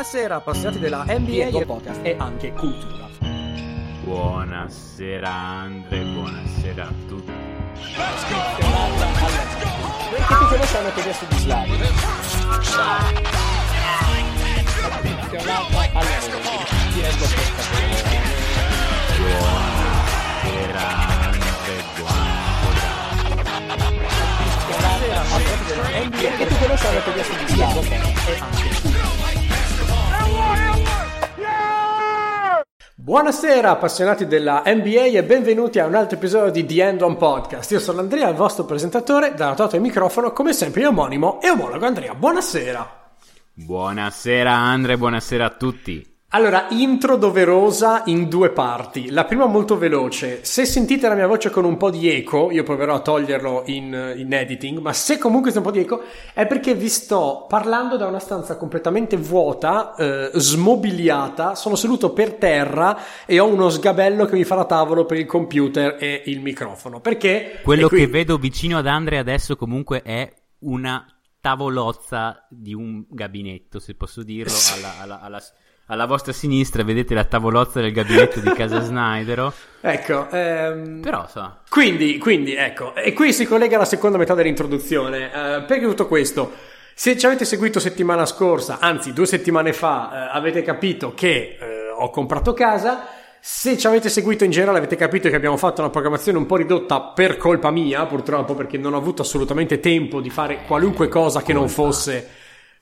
Buonasera appassionati della NBA e podcast e anche cultura. Buonasera Andre, buonasera a tutti. Che ti conosciamo che adesso di Slavi? Buonasera Andre, buonasera. Che ti conosciamo che adesso di Slavi? Buonasera appassionati della NBA e benvenuti a un altro episodio di The End One Podcast. Io sono Andrea, il vostro presentatore, dato il microfono, come sempre omonimo e omologo Andrea. Buonasera. Buonasera Andre, buonasera a tutti. Allora, intro doverosa in due parti. La prima molto veloce. Se sentite la mia voce con un po' di eco, io proverò a toglierlo in, in editing, ma se comunque c'è un po' di eco è perché vi sto parlando da una stanza completamente vuota, eh, smobiliata, sono seduto per terra e ho uno sgabello che mi fa da tavolo per il computer e il microfono. Perché? Quello qui... che vedo vicino ad Andre adesso comunque è una tavolozza di un gabinetto, se posso dirlo, alla, alla, alla alla vostra sinistra vedete la tavolozza del gabinetto di casa Snydero. Ecco, ehm... però so. Quindi, quindi, ecco, e qui si collega la seconda metà dell'introduzione. Uh, perché tutto questo? Se ci avete seguito settimana scorsa, anzi due settimane fa, uh, avete capito che uh, ho comprato casa. Se ci avete seguito in generale avete capito che abbiamo fatto una programmazione un po' ridotta per colpa mia, purtroppo, perché non ho avuto assolutamente tempo di fare qualunque cosa che non fosse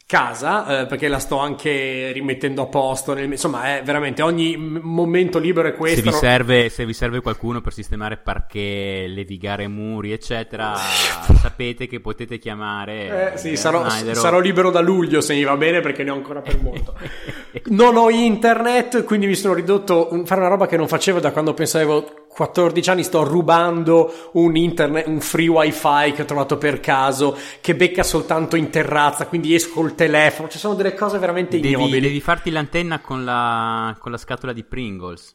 casa, eh, perché la sto anche rimettendo a posto. Nel, insomma, è veramente ogni momento libero è questo. Se vi, serve, se vi serve qualcuno per sistemare parquet, levigare muri, eccetera, sapete che potete chiamare. Eh, sì, sarò, sarò, libero da luglio se mi va bene, perché ne ho ancora per molto. non ho internet, quindi mi sono ridotto a fare una roba che non facevo da quando pensavo 14 anni sto rubando un internet, un free wifi che ho trovato per caso, che becca soltanto in terrazza, quindi esco col telefono, ci sono delle cose veramente devi, ignobili. Devi farti l'antenna con la, con la scatola di Pringles.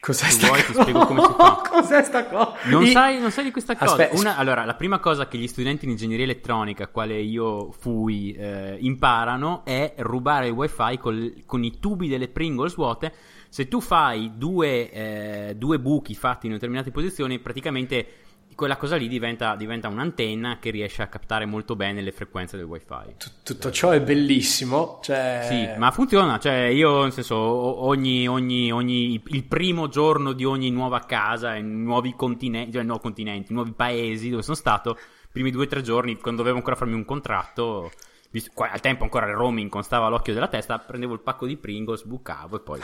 Cos'è sta vuoi, cosa? ti spiego come si fa. Cos'è sta cosa? Non, I... sai, non sai di questa cosa? Aspetta, Una, allora, la prima cosa che gli studenti in ingegneria elettronica, quale io fui, eh, imparano è rubare il wifi col, con i tubi delle Pringles vuote se tu fai due, eh, due buchi fatti in determinate posizioni, praticamente quella cosa lì diventa, diventa, un'antenna che riesce a captare molto bene le frequenze del wifi. tutto ciò è bellissimo. Cioè... Sì, ma funziona. Cioè, io, nel senso, ogni, ogni, ogni, il primo giorno di ogni nuova casa, in nuovi continenti, cioè, no, continenti, nuovi paesi dove sono stato, i primi due o tre giorni, quando dovevo ancora farmi un contratto, visto, al tempo ancora il roaming constava all'occhio della testa, prendevo il pacco di Pringles, bucavo e poi...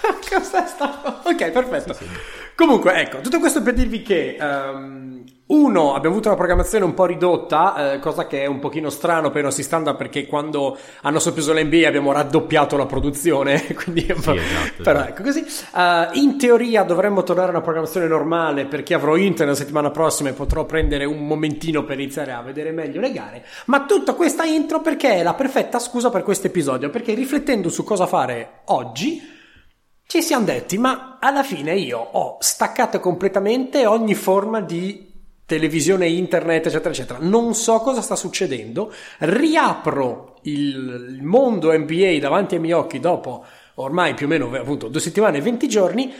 Cosa sta... Ok, perfetto. Sì, sì. Comunque, ecco, tutto questo per dirvi che... Um, uno, abbiamo avuto una programmazione un po' ridotta, eh, cosa che è un pochino strano per i nostri standard perché quando hanno soppreso l'NBA abbiamo raddoppiato la produzione, quindi sì, esatto, però esatto. ecco così. Uh, in teoria dovremmo tornare a una programmazione normale perché avrò internet la settimana prossima e potrò prendere un momentino per iniziare a vedere meglio le gare, ma tutta questa intro perché è la perfetta scusa per questo episodio, perché riflettendo su cosa fare oggi ci siamo detti, ma alla fine io ho staccato completamente ogni forma di televisione, internet, eccetera, eccetera. Non so cosa sta succedendo. Riapro il, mondo NBA davanti ai miei occhi dopo ormai più o meno appunto due settimane e 20 giorni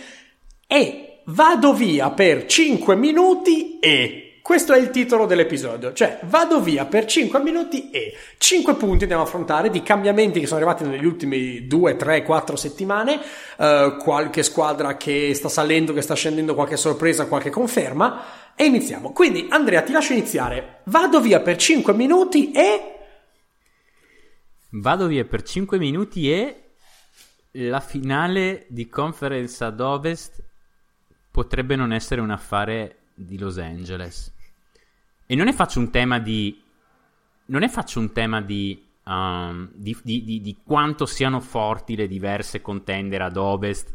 e vado via per 5 minuti e questo è il titolo dell'episodio, cioè vado via per 5 minuti e 5 punti andiamo a affrontare di cambiamenti che sono arrivati negli ultimi 2, 3, 4 settimane, uh, qualche squadra che sta salendo, che sta scendendo, qualche sorpresa, qualche conferma e iniziamo. Quindi Andrea ti lascio iniziare, vado via per 5 minuti e... Vado via per 5 minuti e la finale di conference ad ovest potrebbe non essere un affare di Los Angeles. E non ne faccio un tema di. Non ne faccio un tema di. Um, di, di, di, quanto siano forti le diverse contender ad ovest.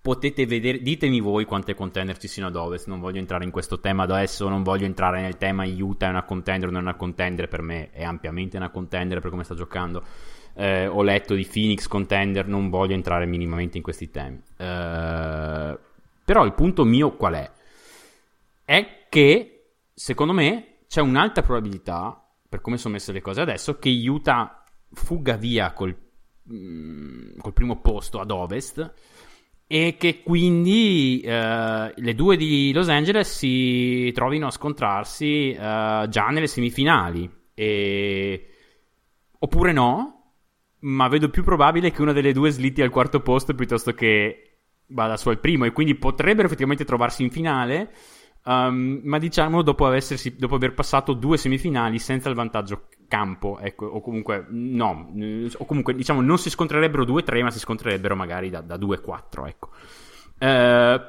Potete vedere, ditemi voi quante contender ci siano ad ovest. Non voglio entrare in questo tema adesso. Non voglio entrare nel tema Utah è una contender o non è una contender. Per me è ampiamente una contender per come sta giocando. Eh, ho letto di Phoenix contender. Non voglio entrare minimamente in questi temi. Eh, però il punto mio qual è? È che secondo me c'è un'alta probabilità, per come sono messe le cose adesso, che Utah fugga via col mh, col primo posto ad ovest e che quindi eh, le due di Los Angeles si trovino a scontrarsi eh, già nelle semifinali. E... oppure no ma vedo più probabile che una delle due slitti al quarto posto piuttosto che vada su al primo e quindi potrebbero effettivamente trovarsi in finale um, ma diciamo dopo, dopo aver passato due semifinali senza il vantaggio campo, ecco, o comunque no, o comunque diciamo non si scontrerebbero 2-3, ma si scontrerebbero magari da, da 2-4, ecco. Eh,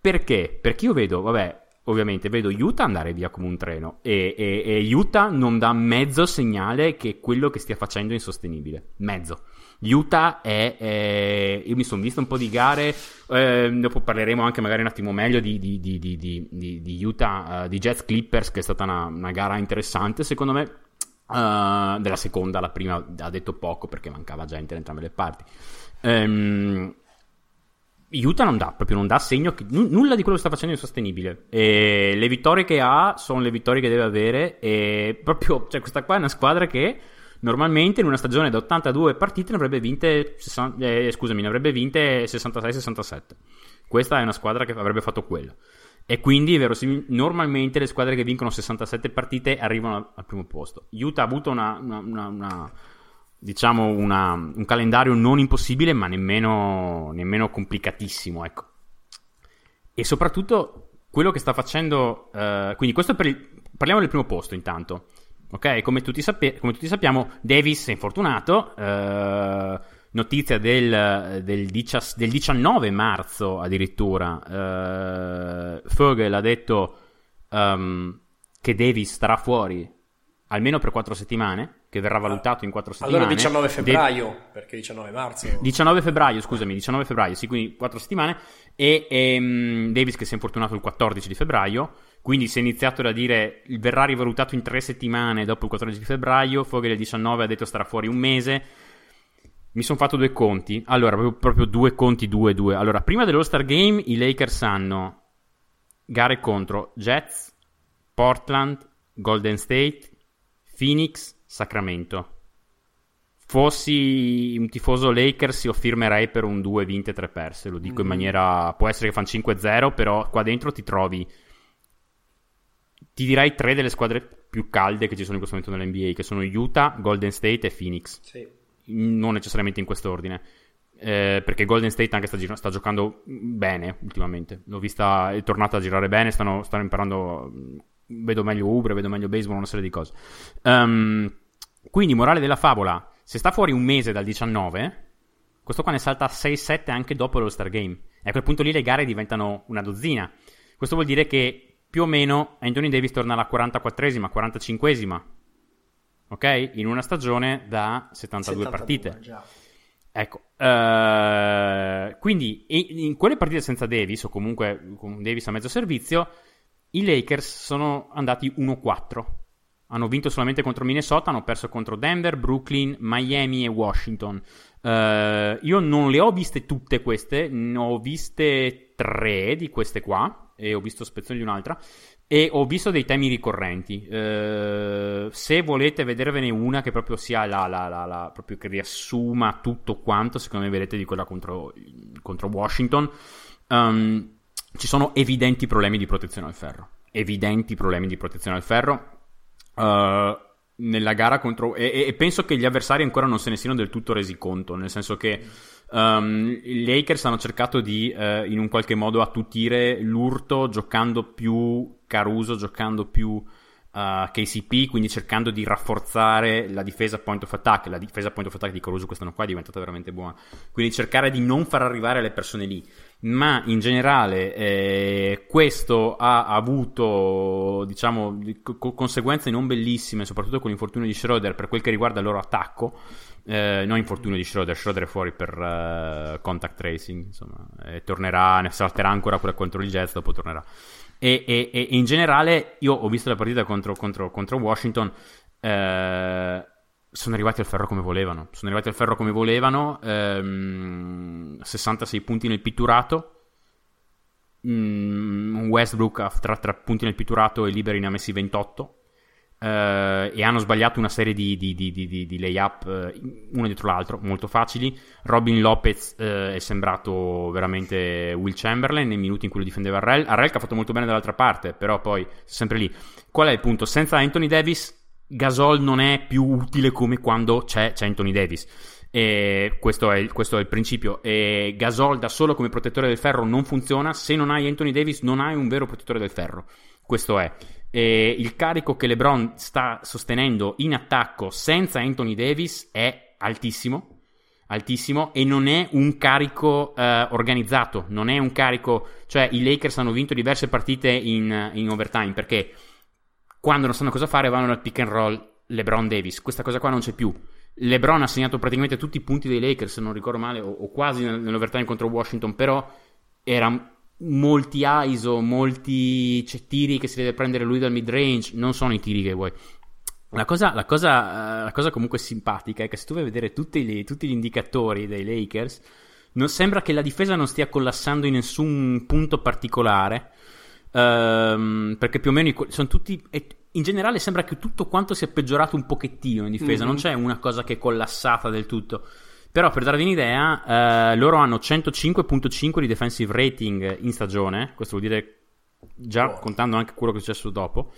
perché? Perché io vedo, vabbè, ovviamente vedo Utah andare via come un treno e, e, e, Utah non dà mezzo segnale che quello che stia facendo è insostenibile. Mezzo. Utah è. è io mi sono visto un po' di gare. Eh, dopo parleremo anche magari un attimo meglio di, di, di, di Utah, uh, di Jets Clippers, che è stata una, una gara interessante secondo me. Uh, della seconda, la prima ha detto poco perché mancava gente da entrambe le parti. Um, Utah non dà, proprio non dà segno che n- nulla di quello che sta facendo è insostenibile. E le vittorie che ha sono le vittorie che deve avere. E proprio, cioè, questa qua è una squadra che normalmente in una stagione da 82 partite ne avrebbe vinte, 60, eh, scusami, ne avrebbe vinte 66-67. Questa è una squadra che avrebbe fatto quello. E quindi, verosimil- normalmente le squadre che vincono 67 partite arrivano al primo posto. Utah ha avuto una, una, una, una diciamo un calendario non impossibile, ma nemmeno, nemmeno complicatissimo, ecco. E soprattutto quello che sta facendo, uh, quindi questo per il, parliamo del primo posto intanto. Ok, come tutti, sape- come tutti sappiamo, Davis è infortunato. Uh, notizia del, del, dicia- del 19 marzo addirittura, uh, Vogel ha detto um, che Davis starà fuori almeno per 4 settimane, che verrà valutato in 4 settimane. Allora 19 febbraio, De- perché 19 marzo. 19 febbraio, scusami, 19 febbraio, sì, quindi 4 settimane. E, e um, Davis che si è infortunato il 14 di febbraio, quindi si è iniziato da dire verrà rivalutato in 3 settimane dopo il 14 di febbraio, Fogel il 19 ha detto starà fuori un mese mi sono fatto due conti. Allora, proprio, proprio due conti, due, due. Allora, prima dell'All-Star Game i Lakers hanno gare contro Jets, Portland, Golden State, Phoenix, Sacramento. Fossi un tifoso Lakers, io firmerei per un 2 vinte 3 perse. Lo dico mm-hmm. in maniera. Può essere che fanno 5-0, però qua dentro ti trovi. Ti direi tre delle squadre più calde che ci sono in questo momento nell'NBA, che sono Utah, Golden State e Phoenix. Sì non necessariamente in quest'ordine. Eh, perché Golden State anche sta, sta, giocando bene ultimamente. L'ho vista, è tornata a girare bene, stanno, stanno imparando. Vedo meglio Ubre, vedo meglio baseball, una serie di cose. Um, quindi, morale della favola: se sta fuori un mese dal 19, questo qua ne salta a 6-7 anche dopo lo Star Game. E a quel punto lì le gare diventano una dozzina. Questo vuol dire che più o meno Anthony Davis torna alla 44esima, 45esima ok? In una stagione da 72, 72 partite. Già. Ecco, uh, quindi in quelle partite senza Davis, o comunque con Davis a mezzo servizio, i Lakers sono andati 1-4. Hanno vinto solamente contro Minnesota, hanno perso contro Denver, Brooklyn, Miami e Washington. Uh, io non le ho viste tutte queste, ne ho viste tre di queste qua, e ho visto spezzoni di un'altra. E ho visto dei temi ricorrenti. Eh, se volete vedervene una che proprio sia la, la, la, la, proprio che riassuma tutto quanto, secondo me vedete di quella contro, contro Washington. Um, ci sono evidenti problemi di protezione al ferro. Evidenti problemi di protezione al ferro. Uh, nella gara contro. E, e, penso che gli avversari ancora non se ne siano del tutto resi conto. Nel senso che um, i Lakers hanno cercato di uh, in un qualche modo attutire l'urto giocando più Caruso giocando più uh, KCP, quindi cercando di rafforzare la difesa point of attack. La difesa point of attack di Caruso quest'anno qua è diventata veramente buona. Quindi cercare di non far arrivare le persone lì. Ma in generale eh, questo ha avuto diciamo co- conseguenze non bellissime, soprattutto con l'infortunio di Schroeder per quel che riguarda il loro attacco. Eh, non infortunio di Schroeder, Schroeder è fuori per uh, contact tracing, insomma, e tornerà, ne salterà ancora quella contro il Jazz, dopo tornerà. E, e, e, in generale, io ho visto la partita contro, contro, contro Washington. Eh, sono arrivati al ferro come volevano. Sono arrivati al ferro come volevano. Ehm, 66 punti nel pitturato. Mm, Westbrook tra, tra punti nel pitturato e liberi ne ha messi 28. Eh, e hanno sbagliato una serie di, di, di, di, layup eh, uno dietro l'altro, molto facili. Robin Lopez eh, è sembrato veramente Will Chamberlain nei minuti in cui lo difendeva Arrel. Arrel che ha fatto molto bene dall'altra parte, però poi sempre lì. Qual è il punto? Senza Anthony Davis, Gasol non è più utile come quando c'è, c'è Anthony Davis. E questo, è il, questo è il principio. E Gasol da solo come protettore del ferro non funziona. Se non hai Anthony Davis, non hai un vero protettore del ferro. Questo è. E il carico che LeBron sta sostenendo in attacco senza Anthony Davis è altissimo. Altissimo e non è un carico eh, organizzato, non è un carico, cioè i Lakers hanno vinto diverse partite in, in overtime perché quando non sanno cosa fare vanno al pick and roll LeBron Davis. Questa cosa qua non c'è più. LeBron ha segnato praticamente tutti i punti dei Lakers, se non ricordo male, o, o quasi nell'overtime contro Washington, però era molti ISO, molti c'è tiri che si deve prendere lui dal mid range, non sono i tiri che vuoi. La cosa, la, cosa, la cosa, comunque simpatica è che se tu vai a vedere tutti gli, tutti gli indicatori dei Lakers, non sembra che la difesa non stia collassando in nessun punto particolare. Um, perché più o meno sono tutti. In generale sembra che tutto quanto sia peggiorato un pochettino in difesa, mm-hmm. non c'è una cosa che è collassata del tutto. Però per darvi un'idea, eh, loro hanno 105.5 di defensive rating in stagione, questo vuol dire già contando anche quello che è successo dopo,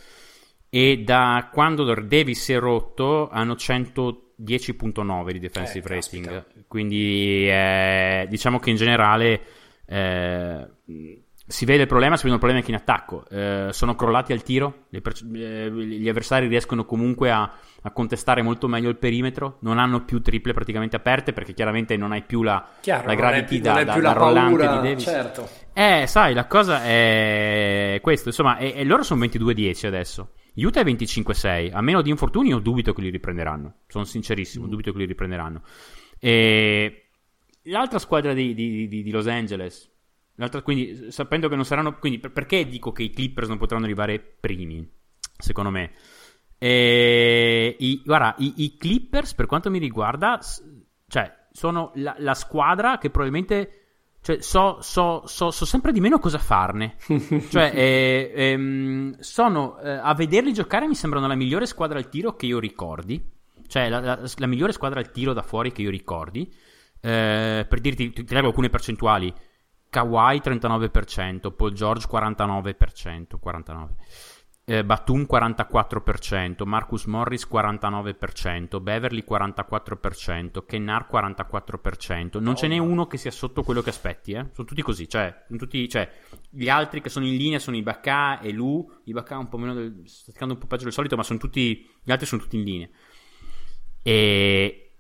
e da quando Davis si è rotto hanno 110.9 di defensive eh, rating, caspita. quindi eh, diciamo che in generale eh, si vede il problema, si vedono problemi anche in attacco. Eh, sono crollati al tiro, per- eh, gli avversari riescono comunque a, a, contestare molto meglio il perimetro, non hanno più triple praticamente aperte perché chiaramente non hai più la, Chiaro, la gravity da, da, da rollante paura, di Davis. Certo. Eh, sai, la cosa è questo, insomma, e, e loro sono 22-10 adesso. Utah è 25-6, a meno di infortuni io dubito che li riprenderanno, sono sincerissimo, mm. dubito che li riprenderanno. E l'altra squadra di, di, di, di Los Angeles quindi, sapendo che non saranno. Quindi, perché dico che i Clippers non potranno arrivare primi? Secondo me, e, i, guarda, i, i, Clippers, per quanto mi riguarda, cioè, sono la, la squadra che probabilmente. Cioè, so, so, so, so, sempre di meno cosa farne. cioè, eh, ehm, sono eh, a vederli giocare mi sembrano la migliore squadra al tiro che io ricordi. Cioè, la, la, la migliore squadra al tiro da fuori che io ricordi. Eh, per dirti, ti, ti alcune percentuali. Kawhi 39%, Paul George 49%, 49%. Eh, Batum 44%, Marcus Morris 49%, Beverly 44%, Kennar 44%. Non oh, ce n'è uno che sia sotto quello che aspetti, eh? Sono tutti così, cioè, tutti, cioè, gli altri che sono in linea sono Ibaka e Lu, Ibaka un po' meno del, sta tirando un po' peggio del solito, ma sono tutti gli altri sono tutti in linea. E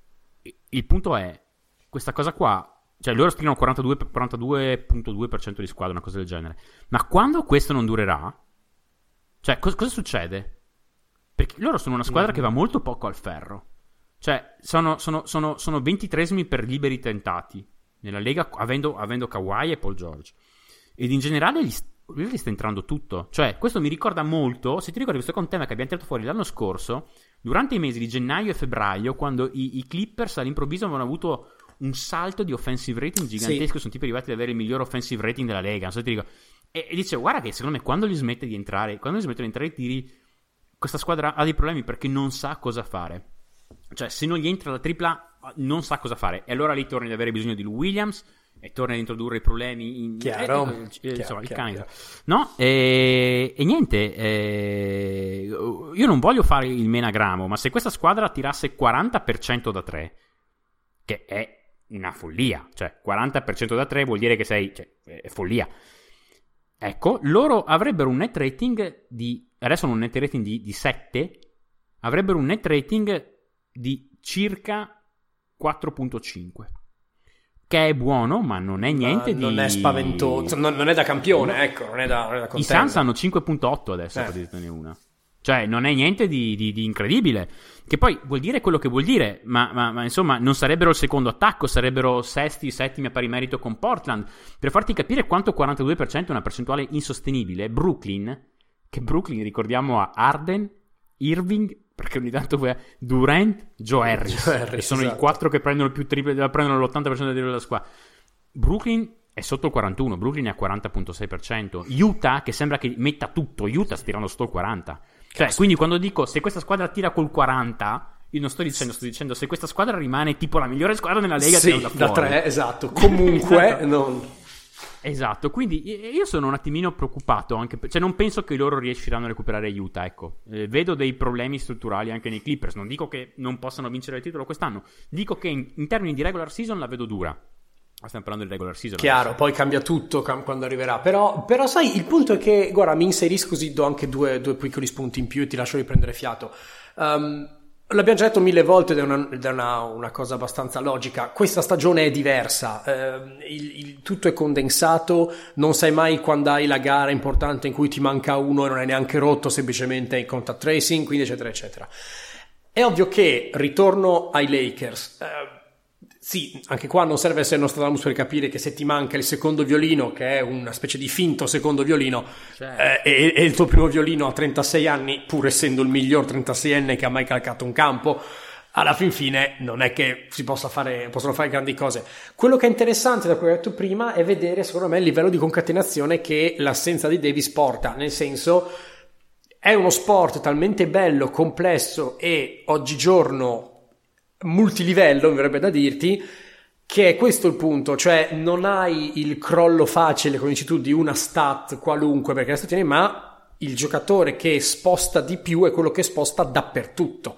il punto è questa cosa qua cioè, loro scrivono 42, 42.2% di squadra, una cosa del genere. Ma quando questo non durerà, cioè, co- cosa succede? Perché loro sono una squadra mm. che va molto poco al ferro. Cioè, sono, sono, sono, sono 23esimi per liberi tentati nella Lega, avendo, avendo Kawhi e Paul George. Ed in generale gli, gli sta entrando tutto. Cioè, questo mi ricorda molto, se ti ricordi questo è un tema che abbiamo tirato fuori l'anno scorso, durante i mesi di gennaio e febbraio, quando i, i Clippers all'improvviso avevano avuto un salto di offensive rating gigantesco. Sì. Sono tipo arrivati ad avere il miglior offensive rating della Lega. Non so ti dico. E, e dice, guarda che secondo me quando gli smette di entrare, quando gli smettono di entrare i tiri, questa squadra ha dei problemi perché non sa cosa fare. Cioè, se non gli entra la tripla, non sa cosa fare. E allora lì torni ad avere bisogno di Lou Williams e torna ad introdurre i problemi in chiaro, eh, eh, chiaro insomma chiaro, il cane no e, e niente eh, io non voglio fare il menagramo ma se questa squadra tirasse 40% da 3 che è una follia. Cioè, 40% da 3 vuol dire che sei... Cioè, è follia. Ecco, loro avrebbero un net rating di... Adesso hanno un net rating di, di 7. Avrebbero un net rating di circa 4.5 che è buono, ma non è niente ma di... Non è spaventoso, non, non, è da campione, ecco, non è da, non è da I Suns hanno 5.8 adesso, eh. per dirtene una. Cioè, non è niente di, di, di, incredibile. Che poi vuol dire quello che vuol dire, ma, ma, ma, insomma, non sarebbero il secondo attacco, sarebbero sesti, settimi a pari merito con Portland. Per farti capire quanto 42% è una percentuale insostenibile, Brooklyn, che Brooklyn ricordiamo a Arden, Irving, perché ogni tanto Durant, Joe Harris. Joe Harris sono esatto. i quattro che prendono più triple, prendono l'80% della squadra. Brooklyn è sotto il 41, Brooklyn è a 40.6%. Utah, che sembra che metta tutto, Utah sta tirando sotto il 40%. Cioè, quindi quando dico se questa squadra tira col 40, io non sto dicendo, sto dicendo se questa squadra rimane tipo la migliore squadra nella Lega, Sì, da, da tre, esatto. Comunque, Esatto. non... Esatto, quindi io sono un attimino preoccupato anche per- cioè non penso che loro riusciranno a recuperare Utah, ecco. Eh, vedo dei problemi strutturali anche nei Clippers, non dico che non possano vincere il titolo quest'anno, dico che in, in termini di regular season la vedo dura. Stiamo parlando di regular season. Chiaro, poi cambia tutto cam- quando arriverà. Però, però, sai, il punto è che, guarda, mi inserisco così, do anche due, due piccoli spunti in più e ti lascio riprendere fiato. Um, l'abbiamo già detto mille volte ed è, una, ed è una- una cosa abbastanza logica. Questa stagione è diversa, ehm, il- il- tutto è condensato, non sai mai quando hai la gara importante in cui ti manca uno e non è neanche rotto, semplicemente in contact tracing, quindi eccetera, eccetera. È ovvio che ritorno ai Lakers. eh, sì, anche qua non serve essere Nostradamus per capire che se ti manca il secondo violino, che è una specie di finto secondo violino, Certo. eh, e, e il tuo primo violino a 36 anni, pur essendo il miglior 36enne che ha mai calcato un campo, alla fin fine non è che si possa fare, possono fare grandi cose. Quello che è interessante da quello che ho detto prima è vedere, secondo me, il livello di concatenazione che l'assenza di Davis porta, nel senso è uno sport talmente bello, complesso e oggigiorno multilivello, mi verrebbe da dirti, che è questo il punto, cioè non hai il crollo facile, come dici tu, di una stat qualunque perché la stazione, ma il giocatore che sposta di più è quello che sposta dappertutto.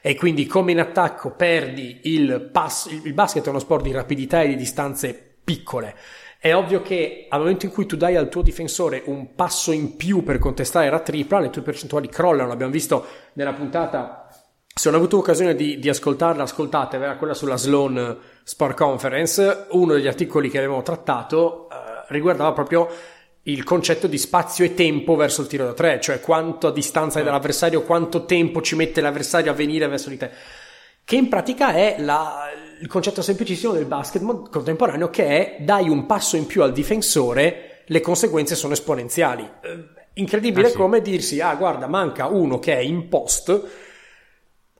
E quindi come in attacco perdi il pass, il basket è uno sport di rapidità e di distanze piccole. È ovvio che al momento in cui tu dai al tuo difensore un passo in più per contestare la tripla, le tue percentuali crollano. L'abbiamo visto nella puntata. Se non ho avuto occasione di, di ascoltarla, ascoltate, era quella sulla Sloan Sport Conference. Uno degli articoli che avevamo trattato eh, riguardava proprio il concetto di spazio e tempo verso il tiro da tre, cioè quanto a distanza hai dall'avversario, quanto tempo ci mette l'avversario a venire verso di te che in pratica è la- il concetto semplicissimo del basket contemporaneo che è dai un passo in più al difensore, le conseguenze sono esponenziali. Eh, incredibile Ah, sì. come dirsi, ah guarda, manca uno che è in post,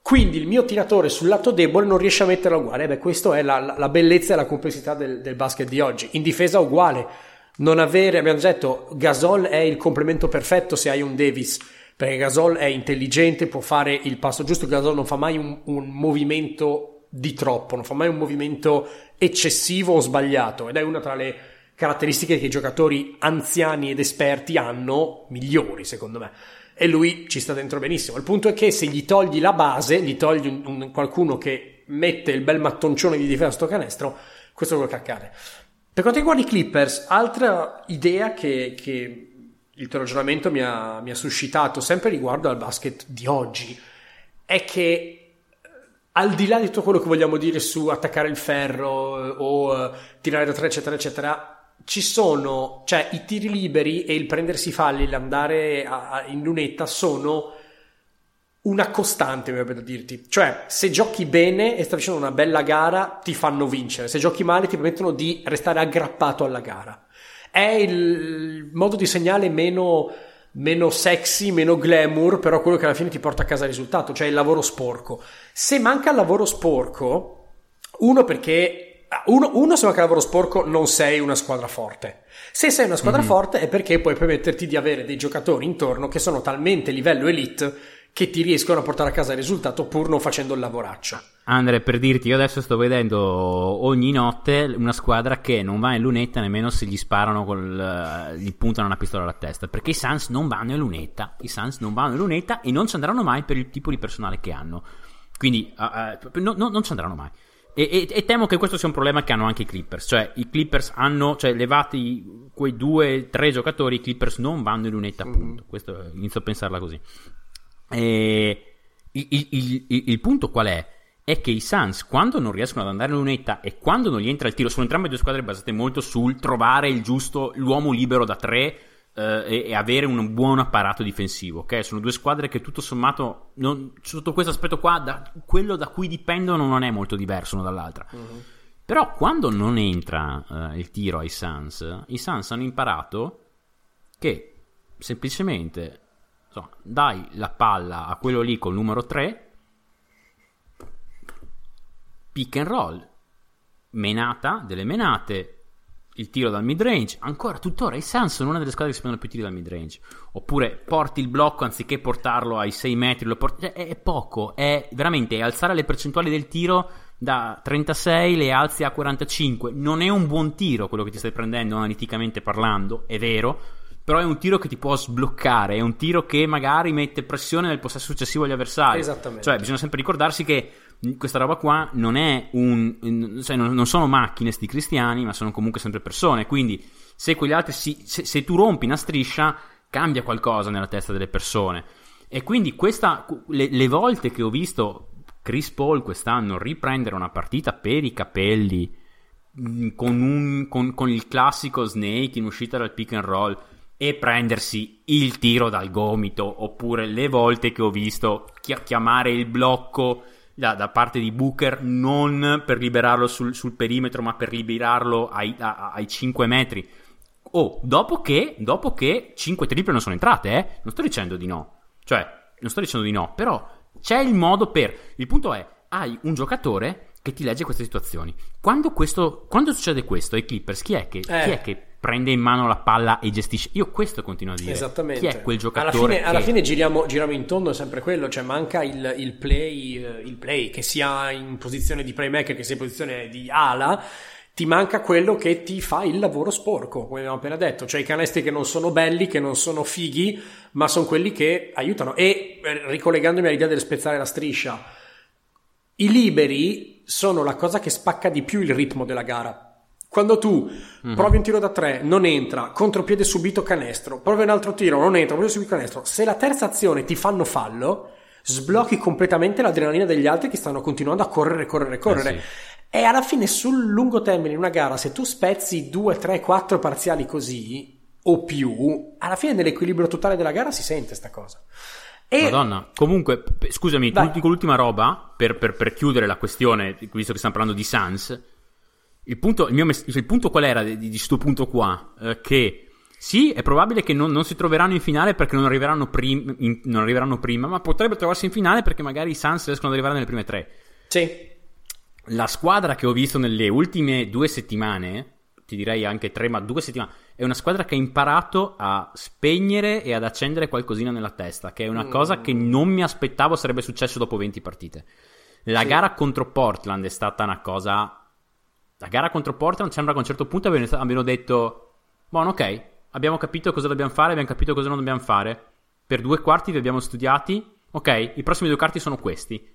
quindi il mio tiratore sul lato debole non riesce a metterlo uguale. Beh, questa è la, la- bellezza e la complessità del, del basket di oggi. In difesa uguale. Non avere, abbiamo detto, Gasol è il complemento perfetto se hai un Davis. Perché Gasol è intelligente, può fare il passo giusto. Gasol non fa mai un, un movimento di troppo, non fa mai un movimento eccessivo o sbagliato. Ed è una tra le caratteristiche che i giocatori anziani ed esperti hanno migliori, secondo me e lui ci sta dentro benissimo. Il punto è che se gli togli la base, gli togli un, un- qualcuno che mette il bel mattoncione di difesa a sto canestro, questo è quello che accade. Per quanto riguarda i Clippers, altra idea che, che il tuo ragionamento mi ha, mi ha suscitato sempre riguardo al basket di oggi è che eh, al di là di tutto quello che vogliamo dire su attaccare il ferro eh, o eh, tirare da tre, eccetera, eccetera, ci sono, cioè i tiri liberi e il prendersi falli, l'andare a- a- in lunetta sono una costante, mi da dirti. Cioè, se giochi bene e stai facendo una bella gara, ti fanno vincere. Se giochi male, ti permettono di restare aggrappato alla gara. È il modo di segnale meno, meno sexy, meno glamour, però quello che alla fine ti porta a casa il risultato, cioè il lavoro sporco. Se manca il lavoro sporco, uno perché uno, uno se manca lavoro sporco non sei una squadra forte. Se sei una squadra forte è perché puoi permetterti di avere dei giocatori intorno che sono talmente livello elite che ti riescono a portare a casa il risultato pur non facendo il lavoraccio. Andre, per dirti, io adesso sto vedendo ogni notte una squadra che non va in lunetta nemmeno se gli sparano, col, eh, gli puntano una pistola alla testa. Perché i Suns non vanno in lunetta. I Suns non vanno in lunetta e non ci andranno mai per il tipo di personale che hanno. Quindi eh, eh, no- no- non ci andranno mai. E, e- e temo che questo sia un problema che hanno anche i Clippers. Cioè, i Clippers hanno, cioè, levati quei due, tre giocatori, i Clippers non vanno in lunetta, appunto. Questo eh, inizio a pensarla così. E il, il- il- il- punto qual è? È che i Suns, quando non riescono ad andare in lunetta e quando non gli entra il tiro, sono entrambe due squadre basate molto sul trovare il giusto, l'uomo libero da tre e, e avere un buon apparato difensivo. Ok, sono due squadre che tutto sommato, non- sotto questo aspetto qua, da- quello da cui dipendono non è molto diverso una dall'altra. Però quando non entra eh, il tiro ai Suns, i Suns hanno imparato che semplicemente insomma, dai la palla a quello lì col numero 3, pick and roll, menata, delle menate, il tiro dal mid range. Ancora tuttora i Suns sono una delle squadre che si prendono più tiri dal mid range. Oppure porti il blocco anziché portarlo ai 6 metri, lo porti... cioè, è, è poco, è veramente alzare le percentuali del tiro da 36 le alzi a 45. Non è un buon tiro quello che ti stai prendendo analiticamente parlando, è vero, però è un tiro che ti può sbloccare, è un tiro che magari mette pressione nel possesso successivo agli avversari. Esattamente. Cioè, bisogna sempre ricordarsi che questa roba qua non è un cioè non, non sono macchine sti cristiani, ma sono comunque sempre persone, quindi se quegli altri si, se, se tu rompi una striscia cambia qualcosa nella testa delle persone. E quindi questa, le, le volte che ho visto Chris Paul quest'anno riprendere una partita per i capelli mh, con, un, con, con il classico snake in uscita dal pick and roll e prendersi il tiro dal gomito oppure le volte che ho visto chi- chiamare il blocco da, da parte di Booker non per liberarlo sul, sul perimetro ma per liberarlo ai, a- ai 5 metri oh, dopo che, dopo che 5 triple non sono entrate eh? non sto dicendo di no cioè, non sto dicendo di no però c'è il modo per il punto è hai un giocatore che ti legge queste situazioni quando, questo, quando succede questo ai Clippers chi è che, Eh. chi è che prende in mano la palla e gestisce io questo continuo a dire Esattamente. chi è quel alla giocatore fine, alla che- fine giriamo, giriamo in tondo, è sempre quello, cioè manca il, il play, eh, il play, che sia in posizione di playmaker, che sia in posizione di ala, ti manca quello che ti fa il lavoro sporco, come abbiamo appena detto, cioè i canestri che non sono belli, che non sono fighi, ma sono quelli che aiutano. E eh, ricollegandomi all'idea del spezzare la striscia, i liberi sono la cosa che spacca di più il ritmo della gara. Quando tu provi un tiro da tre, non entra, contropiede subito canestro, provi un altro tiro, non entra, provi subito canestro. Se la terza azione ti fanno fallo, sblocchi completamente l'adrenalina degli altri che stanno continuando a correre, correre, correre. Eh sì. E alla fine sul lungo termine in una gara, se tu spezzi 2, 3, 4 parziali così o più, alla fine nell'equilibrio totale della gara si sente sta cosa. E Madonna, comunque, scusami, Vai. dico l'ultima roba per, per- per chiudere la questione, visto che stiamo parlando di Sans. Il punto, il mio il punto qual era di, di sto punto qua? Eh, che sì, è probabile che non, non si troveranno in finale perché non arriveranno, prim- in- non arriveranno prima, ma potrebbero trovarsi in finale perché magari i Sans riescono ad arrivare nelle prime tre. sì, La squadra che ho visto nelle ultime due settimane, ti direi anche tre, ma due settimane, è una squadra che ha imparato a spegnere e ad accendere qualcosina nella testa, che è una cosa che non mi aspettavo sarebbe successo dopo 20 partite. La Sì. gara contro Portland è stata una cosa... La gara contro Portland sembra che a un certo punto abbiano, detto, buono ok, abbiamo capito cosa dobbiamo fare, abbiamo capito cosa non dobbiamo fare, per due quarti li abbiamo studiati, ok, i prossimi due quarti sono questi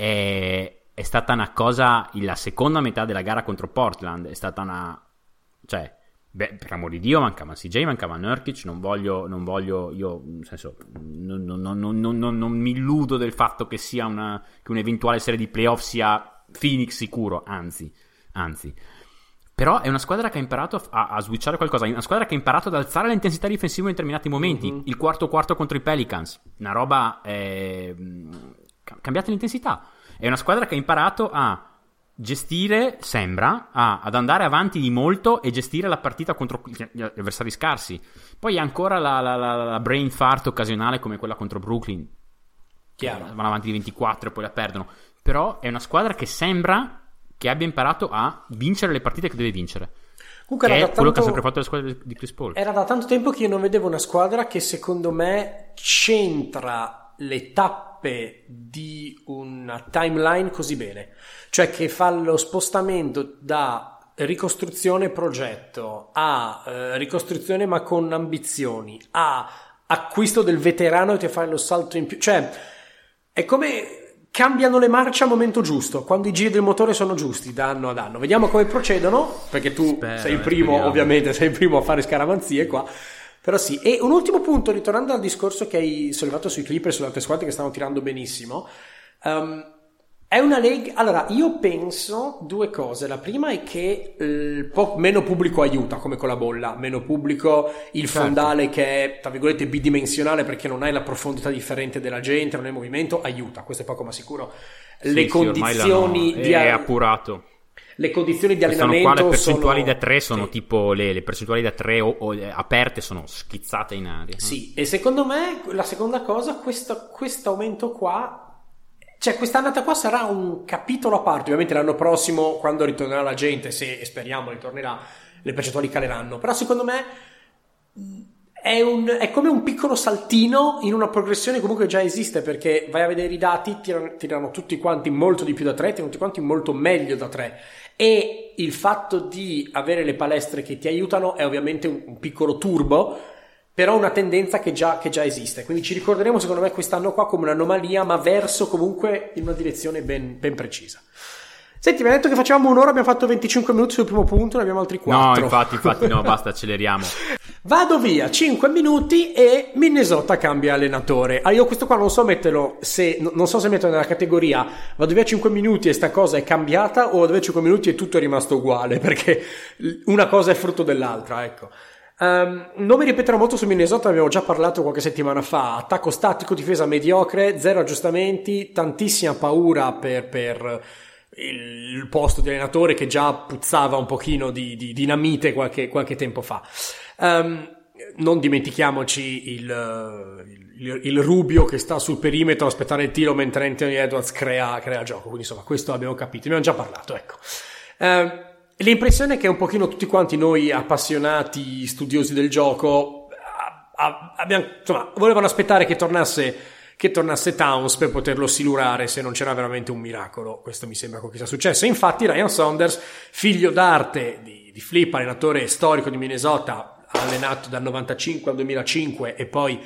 è, è stata una cosa. La seconda metà della gara contro Portland è stata una. Cioè, beh, per amor di Dio, mancava CJ, mancava Nurkic. Non voglio, non voglio io, nel senso, non, non- non- non- non- non- non mi illudo del fatto che sia una. che un'eventuale serie di playoff sia Phoenix sicuro. Anzi, anzi. Però è una squadra che ha imparato a, a, switchare qualcosa. È una squadra che ha imparato ad alzare l'intensità difensiva in determinati momenti. Il quarto quarto contro i Pelicans. Una roba. eh, ca- cambiate l'intensità. È una squadra che ha imparato a gestire, sembra, a- ad andare avanti di molto e gestire la partita contro gli avversari scarsi. Poi ha ancora la, la- la- la brain fart occasionale come quella contro Brooklyn. chiaro. Vanno avanti di 24 e poi la perdono. Però è una squadra che sembra che abbia imparato a vincere le partite che deve vincere. Comunque era è da quello che ha tanto- sempre fatto le squadre di Chris Paul. Era da tanto tempo che io non vedevo una squadra che secondo me centra le tappe di una timeline così bene. Cioè che fa lo spostamento da ricostruzione progetto a eh, ricostruzione ma con ambizioni a acquisto del veterano e ti fai lo salto in più. Cioè è come cambiano le marce al momento giusto, quando i giri del motore sono giusti da anno ad anno. Vediamo come procedono, perché tu Spero, sei il eh, primo, speriamo. ovviamente, sei il primo a fare scaramanzie qua. Però sì, e un ultimo punto, ritornando al discorso che hai sollevato sui Clippers e sulle altre squadre che stanno tirando benissimo, ehm, è una lega. Allora, io penso due cose. La prima è che il po- meno pubblico aiuta, come con la bolla, meno pubblico, il Certo. fondale che è, tra virgolette, bidimensionale perché non hai la profondità differente della gente, non hai movimento, aiuta, questo è poco ma sicuro. Le Sì, sì, ormai condizioni l'hanno- di è a- appurato. Le condizioni di allenamento qua le percentuali sono... da 3 sono Sì. tipo le, le percentuali da 3 o, o, eh, aperte sono schizzate in aria. Sì, e secondo me la seconda cosa, questo aumento qua, cioè quest'annata qua sarà un capitolo a parte, ovviamente l'anno prossimo quando ritornerà la gente, se speriamo ritornerà, le percentuali caleranno. Però secondo me è, un, è, come un piccolo saltino in una progressione comunque già esiste perché vai a vedere i dati, tirano, tirano tutti quanti molto di più da tre, tirano tutti quanti molto meglio da tre e il fatto di avere le palestre che ti aiutano è ovviamente un, piccolo turbo però una tendenza che già, che già, esiste. Quindi ci ricorderemo, secondo me, quest'anno qua come un'anomalia, ma verso comunque in una direzione ben, ben precisa. Senti, mi hai detto che facevamo un'ora, abbiamo fatto 25 minuti sul primo punto, ne abbiamo altri 4. No, infatti, infatti, no, basta, acceleriamo. Vado via, 5 minuti e Minnesota cambia allenatore. Ah, io questo qua non so metterlo, se, non so se metterlo nella categoria vado via 5 minuti e sta cosa è cambiata o vado via 5 minuti e tutto è rimasto uguale, perché una cosa è frutto dell'altra, ecco. Um, non mi ripeterò molto su Minnesota, abbiamo già parlato qualche settimana fa. Attacco statico, difesa mediocre, zero aggiustamenti, tantissima paura per, per il posto di allenatore che già puzzava un pochino di, di dinamite qualche, qualche, tempo fa. Um, non dimentichiamoci il, il, il, Rubio che sta sul perimetro a aspettare il tiro mentre Anthony Edwards crea, crea gioco. Quindi insomma, questo abbiamo capito, ne abbiamo già parlato, ecco. Um, L'impressione è che un pochino tutti quanti noi appassionati, studiosi del gioco, abbiamo, insomma, volevano aspettare che tornasse, che tornasse Towns per poterlo silurare se non c'era veramente un miracolo. Questo mi sembra quello che sia successo. Infatti Ryan Saunders, figlio d'arte di, di Flip, allenatore storico di Minnesota, allenato dal 95 al 2005 e poi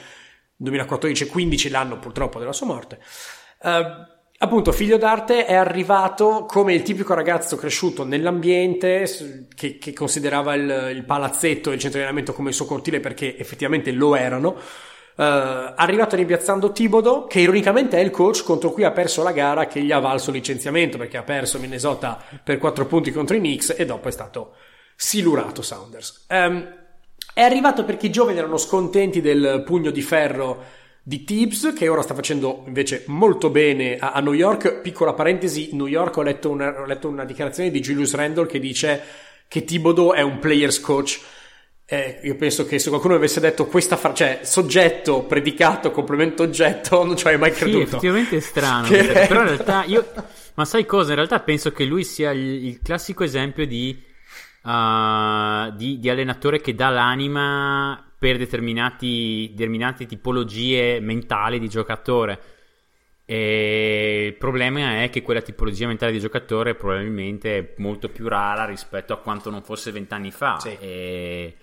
2014-15 l'anno purtroppo della sua morte, uh, Appunto, figlio d'arte è arrivato come il tipico ragazzo cresciuto nell'ambiente che, che considerava il, il, palazzetto e il centro di allenamento come il suo cortile perché effettivamente lo erano. Uh, arrivato rimpiazzando Tibodo, che ironicamente è il coach contro cui ha perso la gara che gli ha valso licenziamento perché ha perso Minnesota per 4 punti contro i Knicks e dopo è stato silurato Saunders. Um, è arrivato perché i giovani erano scontenti del pugno di ferro di Tibbs che ora sta facendo invece molto bene a, a New York. Piccola parentesi, New York ho letto, una, ho letto una dichiarazione di Julius Randall che dice che Thibodeau è un players coach. Eh, io penso che se qualcuno avesse detto questa frase, cioè soggetto, predicato, complemento oggetto, non ci avrei mai creduto. Sì, effettivamente è strano. che... Però in realtà io, ma sai cosa? In realtà penso che lui sia il, il classico esempio di, uh, di, di allenatore che dà l'anima per determinate tipologie mentali di giocatore. E il problema è che quella tipologia mentale di giocatore probabilmente è molto più rara rispetto a quanto non fosse vent'anni fa. Sì. E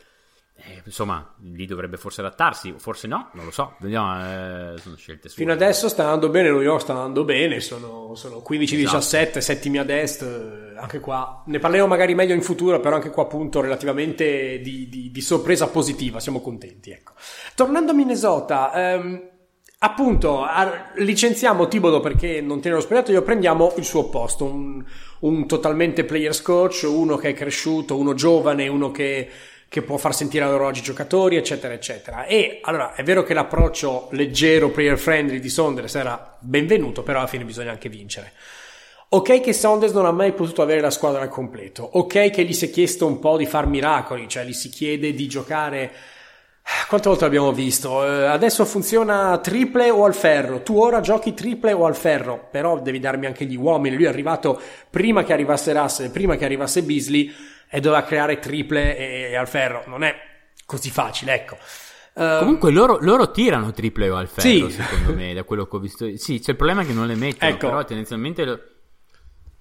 eh, insomma, lì dovrebbe forse adattarsi, forse no, non lo so. Vediamo, eh, sono scelte sue. Fino adesso sta andando bene, New York sta andando bene, sono, sono 15-17, esatto. settimi ad est, eh, anche qua. Ne parleremo magari meglio in futuro, però anche qua appunto relativamente di, di, di sorpresa positiva, siamo contenti. Ecco. Tornando a Minnesota, ehm, appunto licenziamo Tibodo perché non tiene lo spogliatoio, prendiamo il suo posto, un, un totalmente players coach, uno che è cresciuto, uno giovane, uno che che può far sentire all'orologio i giocatori, eccetera, eccetera. E allora è vero che l'approccio leggero, player friendly di Saunders era benvenuto, però alla fine bisogna anche vincere. Ok che Saunders non ha mai potuto avere la squadra al completo, ok che gli si è chiesto un po' di far miracoli, cioè gli si chiede di giocare quante volte l'abbiamo visto? Eh, adesso funziona triple o al ferro. Tu ora giochi triple o al ferro, però devi darmi anche gli uomini. Lui è arrivato prima che arrivasse Russell, prima che arrivasse Beasley e doveva creare triple e, e al ferro. Non è così facile, ecco. Uh, Comunque loro, loro, tirano triple o al ferro, sì. secondo me, da quello che ho visto. Sì, c'è il problema che non le mettono, ecco. però tendenzialmente... Lo...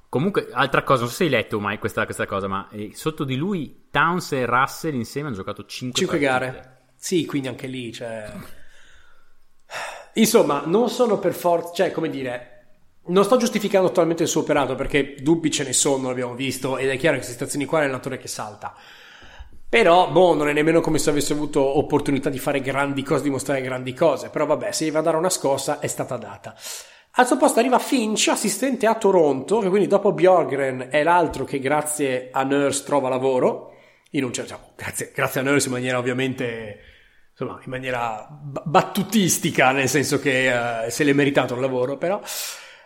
Comunque, altra cosa, non so se hai letto mai questa, questa cosa, ma eh, sotto di lui Towns e Russell insieme hanno giocato 5, 5 gare. Sì, quindi anche lì, cioè... Insomma, non sono per forza, cioè, come dire, non sto giustificando totalmente il suo operato perché dubbi ce ne sono, l'abbiamo visto, ed è chiaro che queste situazioni qua è l'allenatore che salta. Però, boh, non è nemmeno come se avesse avuto opportunità di fare grandi cose, di mostrare grandi cose. Però vabbè, se gli va a dare una scossa, è stata data. Al suo posto arriva Finch, assistente a Toronto, che quindi dopo Bjorgren è l'altro che grazie a Nurse trova lavoro. In un certo, grazie, grazie a Nurse in maniera ovviamente insomma, in maniera battutistica, nel senso che uh, se l'è meritato il lavoro, però.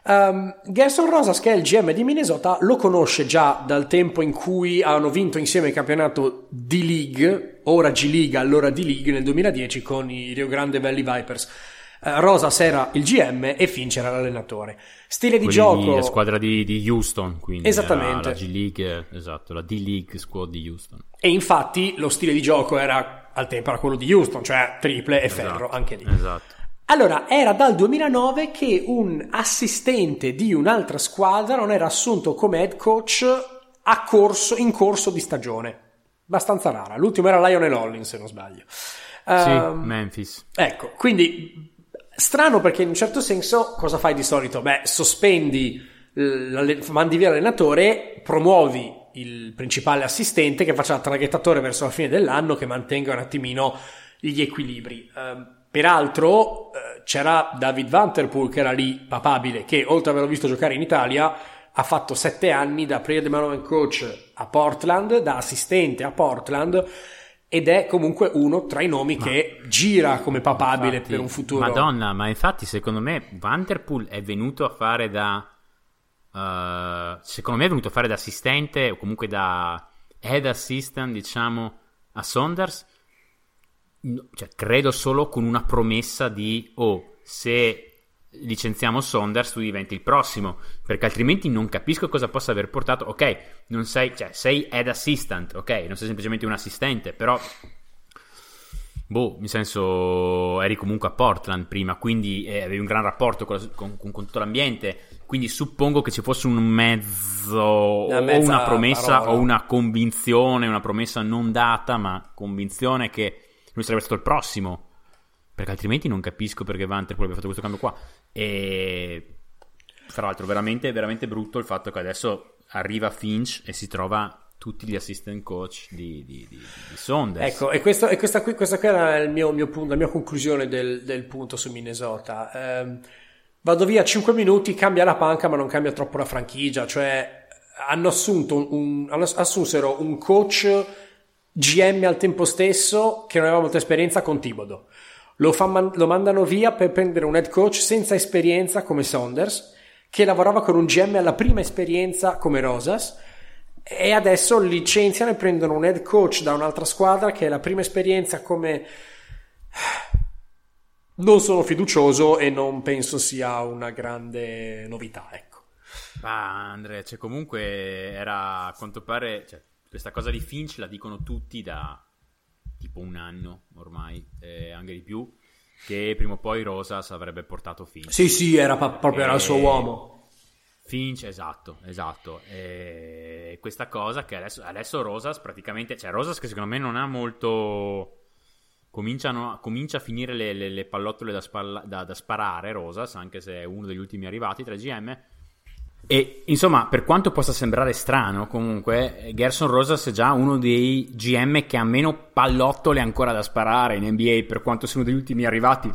Um, Gerson Rosas, che è il GM di Minnesota, lo conosce già dal tempo in cui hanno vinto insieme il campionato D-League, ora G-League, allora D-League, nel 2010 con i Rio Grande Valley Vipers. eh, Rosas era il GM e Finch era l'allenatore. Stile di Quelli gioco... la squadra di, di Houston, quindi Esattamente. la G League, esatto, la D-League squad di Houston. E infatti lo stile di gioco era al tempo era quello di Houston, cioè triple e ferro, Esatto, anche lì. Esatto. Allora, era dal 2009 che un assistente di un'altra squadra non era assunto come head coach a corso, in corso di stagione. Abbastanza rara. L'ultimo era Lionel Hollins, se non sbaglio. Sì, Ehm, Memphis. Ecco, quindi strano perché in un certo senso cosa fai di solito? Beh, sospendi, mandi via l'allenatore, promuovi il principale assistente che faccia il traghettatore verso la fine dell'anno, che mantenga un attimino gli equilibri. Ehm, peraltro eh, c'era David Vanterpool che era lì papabile, che oltre ad averlo visto giocare in Italia ha fatto sette anni da player development coach a Portland, da assistente a Portland ed è comunque uno tra i nomi che gira come papabile Infatti, per un futuro. Madonna, ma infatti secondo me Vanderpool è venuto a fare da... eh, secondo me è venuto a fare da assistente o comunque da head assistant, diciamo, a Saunders. Cioè, credo solo con una promessa di, oh, se licenziamo Saunders tu diventi il prossimo, perché altrimenti non capisco cosa possa aver portato. Ok, non sei, cioè, sei head assistant, ok, non sei semplicemente un assistente, però Boh, nel senso, eri comunque a Portland prima, quindi eh, avevi un gran rapporto con- con- con tutto l'ambiente. Quindi suppongo che ci fosse un mezzo, o una promessa, parola. o una convinzione, una promessa non data, ma convinzione che lui sarebbe stato il prossimo. Perché altrimenti non capisco perché Vanderpool abbia fatto questo cambio qua. E tra l'altro, veramente, veramente brutto il fatto che adesso arriva Finch e si trova tutti gli assistant coach di, di, di, di Saunders. Ecco, e, questo- e questa, qui, questa qui era il mio, mio punto, la mia conclusione del, del punto su Minnesota. Ehm, vado via 5 minuti, cambia la panca, ma non cambia troppo la franchigia. Cioè, hanno assunto un, assunsero un coach GM al tempo stesso che non aveva molta esperienza con Thibodeau. Lo, fa lo mandano via per prendere un head coach senza esperienza come Saunders, che lavorava con un GM alla prima esperienza come Rosas. E adesso licenziano e prendono un head coach da un'altra squadra che è la prima esperienza come... Non sono fiducioso e non penso sia una grande novità, ecco. Ah, Andrea, cioè comunque era a quanto pare, cioè, questa cosa di Finch la dicono tutti da tipo un anno ormai, eh, anche di più, che prima o poi Rosas avrebbe portato Finch. Sì, sì, era pa- proprio era il suo Eh, uomo. Finch, esatto, esatto. E questa cosa che adesso, adesso Rosas praticamente, cioè Rosas che secondo me non ha molto... Cominciano, comincia a finire le, le- le pallottole da, spalla- da- da sparare Rosas, anche se è uno degli ultimi arrivati tra i GM. E insomma, per quanto possa sembrare strano, comunque, Gerson Rosas è già uno dei GM che ha meno pallottole ancora da sparare in NBA, per quanto sia uno degli ultimi arrivati.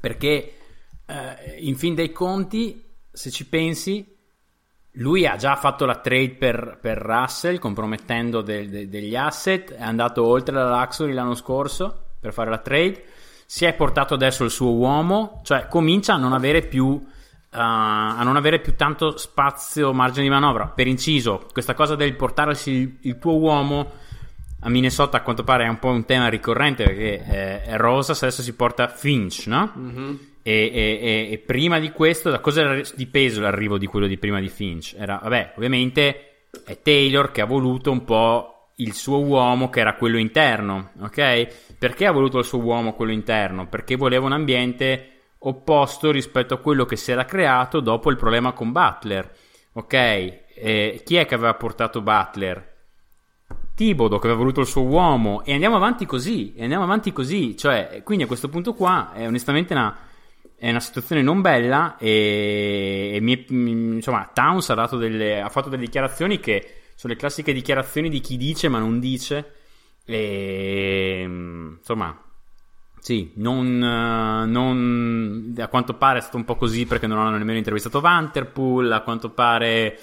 Perché, eh, in fin dei conti, se ci pensi, lui ha già fatto la trade per, per Russell, compromettendo de- de- degli asset, è andato oltre la Luxury l'anno scorso per fare la trade, si è portato adesso il suo uomo, cioè comincia a non avere più, uh, a non avere più tanto spazio, margine di manovra. Per inciso, questa cosa del portarsi il, il tuo uomo a Minnesota a quanto pare è un po' un tema ricorrente perché eh, Rosas adesso si porta Finch, no? E, e- e- e prima di questo, da cosa era di peso l'arrivo di quello di prima di Finch? Era, vabbè, ovviamente è Taylor che ha voluto un po' il suo uomo che era quello interno, ok? Perché ha voluto il suo uomo quello interno? Perché voleva un ambiente opposto rispetto a quello che si era creato dopo il problema con Butler, ok? Eh, chi è che aveva portato Butler? Tibodo che aveva voluto il suo uomo e andiamo avanti così, e andiamo avanti così, cioè, quindi a questo punto qua è onestamente una, è una situazione non bella e, e mi insomma Towns ha, delle, ha fatto delle dichiarazioni che sono le classiche dichiarazioni di chi dice ma non dice e insomma sì, non, eh, non- a quanto pare è stato un po' così perché non hanno nemmeno intervistato Vanterpool, a quanto pare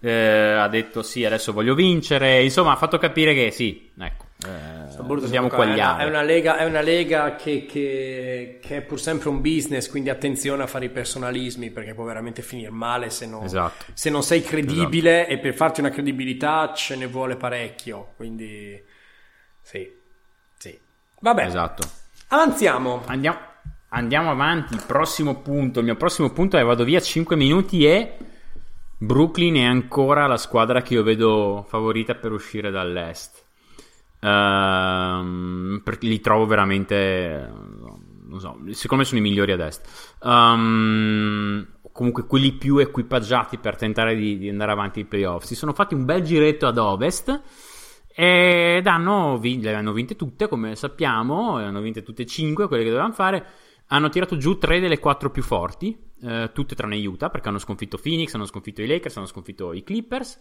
eh, ha detto sì, adesso voglio vincere, insomma ha fatto capire che sì, ecco, eh, Brutto, dobbiamo è è una lega, è una lega che, che- che è pur sempre un business, quindi attenzione a fare i personalismi perché può veramente finire male se non, Esatto. se non sei credibile e per farti una credibilità ce ne vuole parecchio. Quindi sì, sì. Vabbè, Esatto. avanziamo. Andiamo, Andiamo avanti, prossimo punto. Il mio prossimo punto è vado via 5 minuti e Brooklyn è ancora la squadra che io vedo favorita per uscire dall'est. Perché li trovo veramente non so, secondo me sono i migliori ad est. Um, comunque quelli più equipaggiati per tentare di, di, andare avanti ai playoff. Si sono fatti un bel giretto ad ovest ed hanno, le hanno vinte tutte, come sappiamo, hanno vinte tutte e cinque quelle che dovevano fare. Hanno tirato giù tre delle quattro più forti, eh, tutte tranne Utah, perché hanno sconfitto Phoenix, hanno sconfitto i Lakers, hanno sconfitto i Clippers.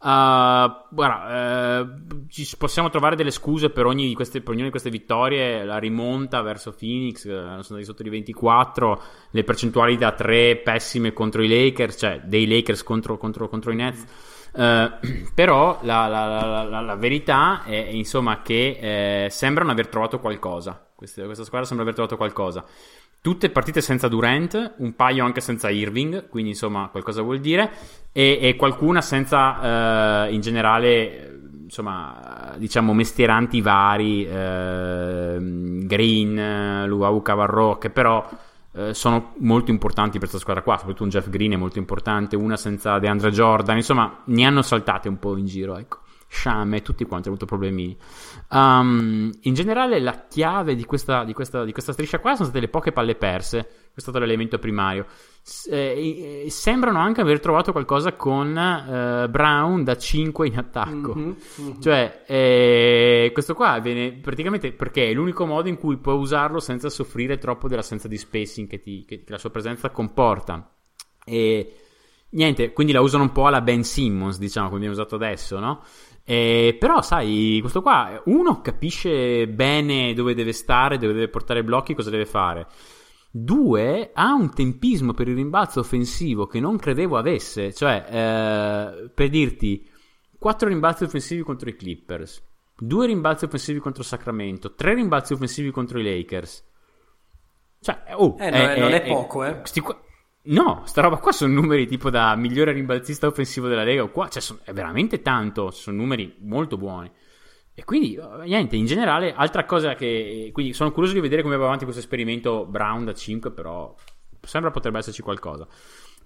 Uh, guarda, uh, ci possiamo trovare delle scuse per, ogni di queste, per ognuna di queste vittorie. La rimonta verso Phoenix, uh, sono andati sotto di 24. Le percentuali da 3 pessime contro i Lakers, cioè dei Lakers contro, contro, contro i Nets. Uh, però la, la, la, la, verità è insomma che eh, sembrano aver trovato qualcosa. Questa, questa squadra sembra aver trovato qualcosa. Tutte partite senza Durant, un paio anche senza Irving, quindi insomma qualcosa vuol dire, e, e qualcuna senza eh, in generale, insomma, diciamo mestieranti vari, eh, Green, Luau Cavarro, che però eh, sono molto importanti per questa squadra qua, soprattutto un Jeff Green è molto importante, una senza DeAndre Jordan, insomma ne hanno saltate un po' in giro, ecco. Sciame, tutti quanti hanno avuto problemi. Um, in generale, la chiave di questa, di, questa, di questa, striscia qua sono state le poche palle perse. Questo è stato l'elemento primario. S- eh, sembrano anche aver trovato qualcosa con eh, Brown da 5 in attacco. Mm-hmm, mm-hmm. Cioè, eh, questo qua viene praticamente perché è l'unico modo in cui puoi usarlo senza soffrire troppo dell'assenza di spacing che, ti, che, che la sua presenza comporta. E niente, quindi la usano un po' alla Ben Simmons, diciamo, come abbiamo usato adesso, no? Eh, però, sai, questo qua, uno capisce bene dove deve stare, dove deve portare i blocchi, cosa deve fare. Due, ha un tempismo per il rimbalzo offensivo che non credevo avesse. Cioè, eh, per dirti, quattro rimbalzi offensivi contro i Clippers, due rimbalzi offensivi contro Sacramento, tre rimbalzi offensivi contro i Lakers. Cioè, oh, eh, non, è, non è poco, eh. Sti, No, sta roba qua sono numeri tipo da migliore rimbalzista offensivo della Lega. Qua cioè, sono, è veramente tanto, sono numeri molto buoni. E quindi, eh, niente, in generale, altra cosa che... Quindi sono curioso di vedere come va avanti questo esperimento Brown da 5, però sembra potrebbe esserci qualcosa.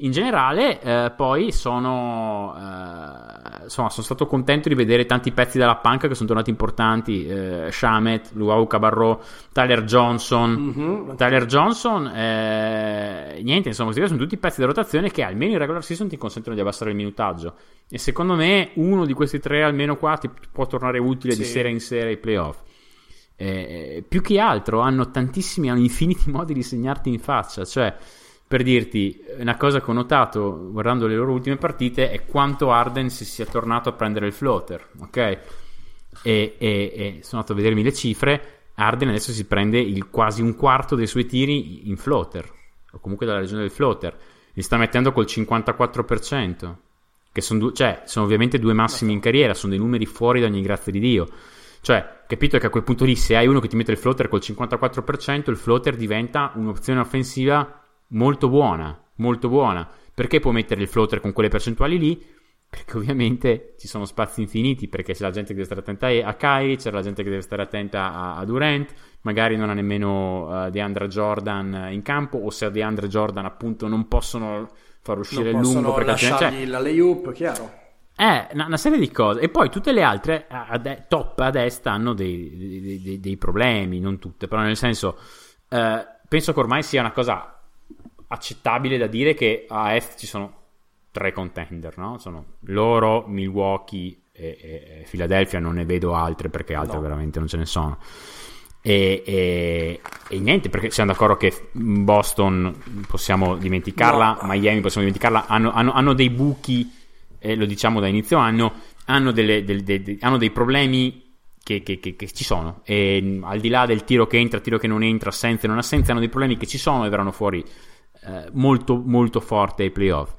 In generale, eh, poi sono, eh, insomma, sono stato contento di vedere tanti pezzi della panca che sono tornati importanti. Eh, Shamet, Luau Cabarro, Tyler Johnson. Mm-hmm. Tyler Johnson, eh, niente, insomma, questi sono tutti pezzi di rotazione che almeno in regular season ti consentono di abbassare il minutaggio. E secondo me uno di questi tre, almeno qua, ti può tornare utile sì. di sera in sera ai playoff. Eh, più che altro hanno tantissimi, hanno infiniti modi di segnarti in faccia, cioè per dirti, una cosa che ho notato guardando le loro ultime partite è quanto Arden si sia tornato a prendere il floater, ok? E, e, e sono andato a vedermi le cifre. Arden adesso si prende il, quasi un quarto dei suoi tiri in floater, o comunque dalla regione del floater. Li sta mettendo col 54%, che sono, due, cioè, sono ovviamente due massimi in carriera, sono dei numeri fuori da ogni grazia di Dio. Cioè, capito che a quel punto lì, se hai uno che ti mette il floater col 54%, il floater diventa un'opzione offensiva molto buona, molto buona. Perché può mettere il floater con quelle percentuali lì? Perché ovviamente ci sono spazi infiniti, perché c'è la gente che deve stare attenta a Kyrie, c'è la gente che deve stare attenta a, a Durant, magari non ha nemmeno uh, DeAndre Jordan in campo, o se ha DeAndre Jordan appunto non possono far uscire non il lungo perché lasciargli cioè, la layup, chiaro. Eh, una, una, serie di cose. E poi tutte le altre a de- top a destra hanno dei, dei, dei, dei, problemi, non tutte, però nel senso, eh, penso che ormai sia una cosa accettabile da dire che a Est ci sono tre contender, no? Sono loro, Milwaukee e, e, e Philadelphia, non ne vedo altre perché altre no. veramente non ce ne sono. E, e, e, niente, perché siamo d'accordo che Boston possiamo dimenticarla, no. Miami possiamo dimenticarla, hanno, hanno, hanno dei buchi, eh, lo diciamo da inizio anno, hanno, delle, delle, delle, hanno dei problemi che, che, che, che, ci sono e al di là del tiro che entra, tiro che non entra, assenza e non assenza, hanno dei problemi che ci sono e verranno fuori eh, molto, molto forte ai playoff.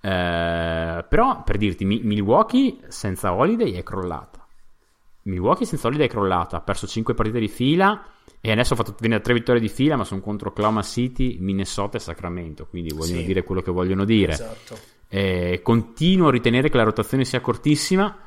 Eh, però per dirti, Milwaukee senza Holiday è crollata. Milwaukee senza Holiday è crollata. Ha perso 5 partite di fila. E adesso ha fatto venire 3 vittorie di fila, ma sono contro Oklahoma City, Minnesota e Sacramento. Quindi vogliono sì. dire quello che vogliono dire. Esatto. Eh, continuo a ritenere che la rotazione sia cortissima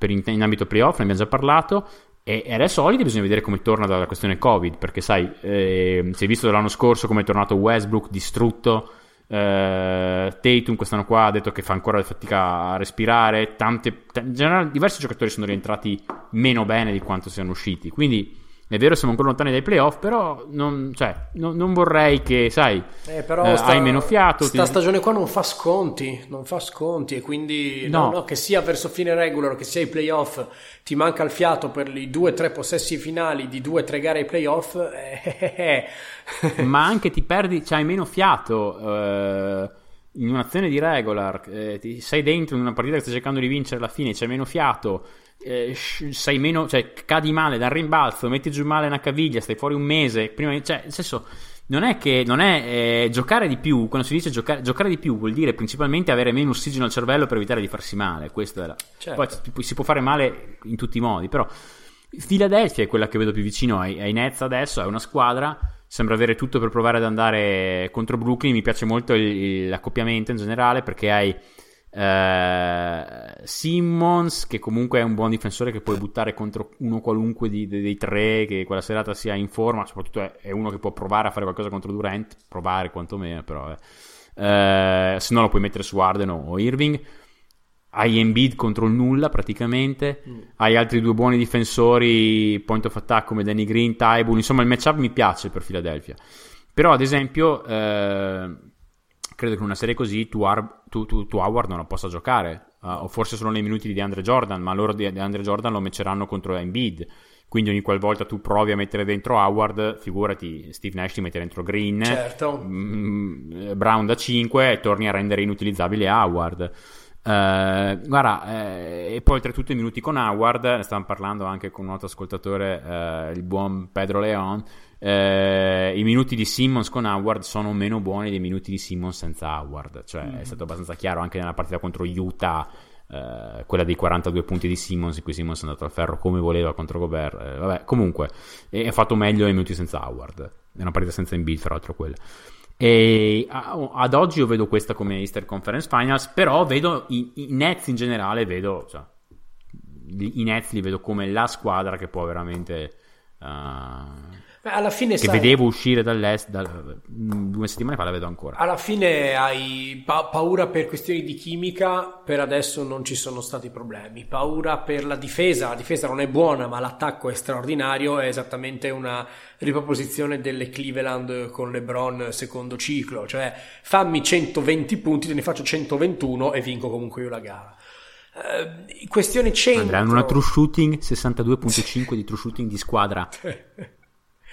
in ambito playoff, ne abbiamo già parlato. E, e adesso Holiday bisogna vedere come torna dalla questione Covid, perché sai, eh, si è visto l'anno scorso come è tornato Westbrook distrutto, eh, Tatum quest'anno qua ha detto che fa ancora fatica a respirare, tante, t- in generale diversi giocatori sono rientrati meno bene di quanto siano usciti, quindi è vero, siamo ancora lontani dai playoff, però non, cioè, non, non vorrei che, sai, Eh, però eh, sta- hai meno fiato. Sta ti- stagione qua non fa sconti, non fa sconti e quindi no. No. no, che sia verso fine regular che sia i playoff, ti manca il fiato per i due o tre possessi finali di due o tre gare ai playoff. eh, eh, eh. ma anche ti perdi, c'hai meno fiato eh, in un'azione di regular, eh, ti- sei dentro in una partita che stai cercando di vincere alla fine, c'hai meno fiato, eh, sei meno, cioè cadi male dal rimbalzo, metti giù male una caviglia, stai fuori un mese, prima, cioè, nel senso, non è che non è eh, giocare di più, quando si dice giocare, giocare di più vuol dire principalmente avere meno ossigeno al cervello per evitare di farsi male, questo la... Certo. Poi si- può fare male in tutti i modi, però Philadelphia è quella che vedo più vicino ai, ai Nets adesso, è una squadra, sembra avere tutto per provare ad andare contro Brooklyn, mi piace molto il- l'accoppiamento in generale perché hai eh, Simmons che comunque è un buon difensore che puoi buttare contro uno qualunque di- dei, dei tre che quella serata sia in forma, soprattutto è, è uno che può provare a fare qualcosa contro Durant, provare quantomeno però eh. Eh, se no lo puoi mettere su Arden o Irving hai Embiid contro il nulla praticamente, hai altri due buoni difensori point of attack come Danny Green, Tybull, insomma il matchup mi piace per Philadelphia. Però ad esempio eh, credo che in una serie così tu, Ar- tu- tu- tu Howard non la possa giocare, eh, o forse solo nei minuti di DeAndre Jordan, ma loro di DeAndre Jordan lo matcheranno contro Embiid. Quindi ogni qualvolta tu provi a mettere dentro Howard, figurati, Steve Nash ti mette dentro Green, Certo. mm, eh, Brown da 5 e torni a rendere inutilizzabile Howard. Eh, guarda, eh, e poi oltretutto i minuti con Howard, ne stavamo parlando anche con un altro ascoltatore, eh, il buon Pedro Leon. Eh, I minuti di Simmons con Howard sono meno buoni dei minuti di Simmons senza Howard, cioè è stato abbastanza chiaro anche nella partita contro Utah. eh, quella dei 42 punti di Simmons in cui Simmons è andato al ferro come voleva contro Gobert eh, vabbè comunque ha fatto meglio nei minuti senza Howard. È una partita senza Embiid fra l'altro quella. E ad oggi io vedo questa come Easter Conference Finals, però vedo i, i Nets in generale, vedo, cioè, i Nets li vedo come la squadra che può veramente... uh, alla fine che sai, vedevo uscire dall'est da, due settimane fa la vedo ancora. alla fine hai pa- paura per questioni di chimica, per adesso non ci sono stati problemi. Paura per la difesa, la difesa non è buona, ma l'attacco è straordinario, è esattamente una riproposizione delle Cleveland con LeBron secondo ciclo, cioè fammi 120 punti, te ne faccio 121 e vinco comunque io la gara. Eh, questione centro. Andrea, hanno una true shooting 62.5 di true shooting di squadra.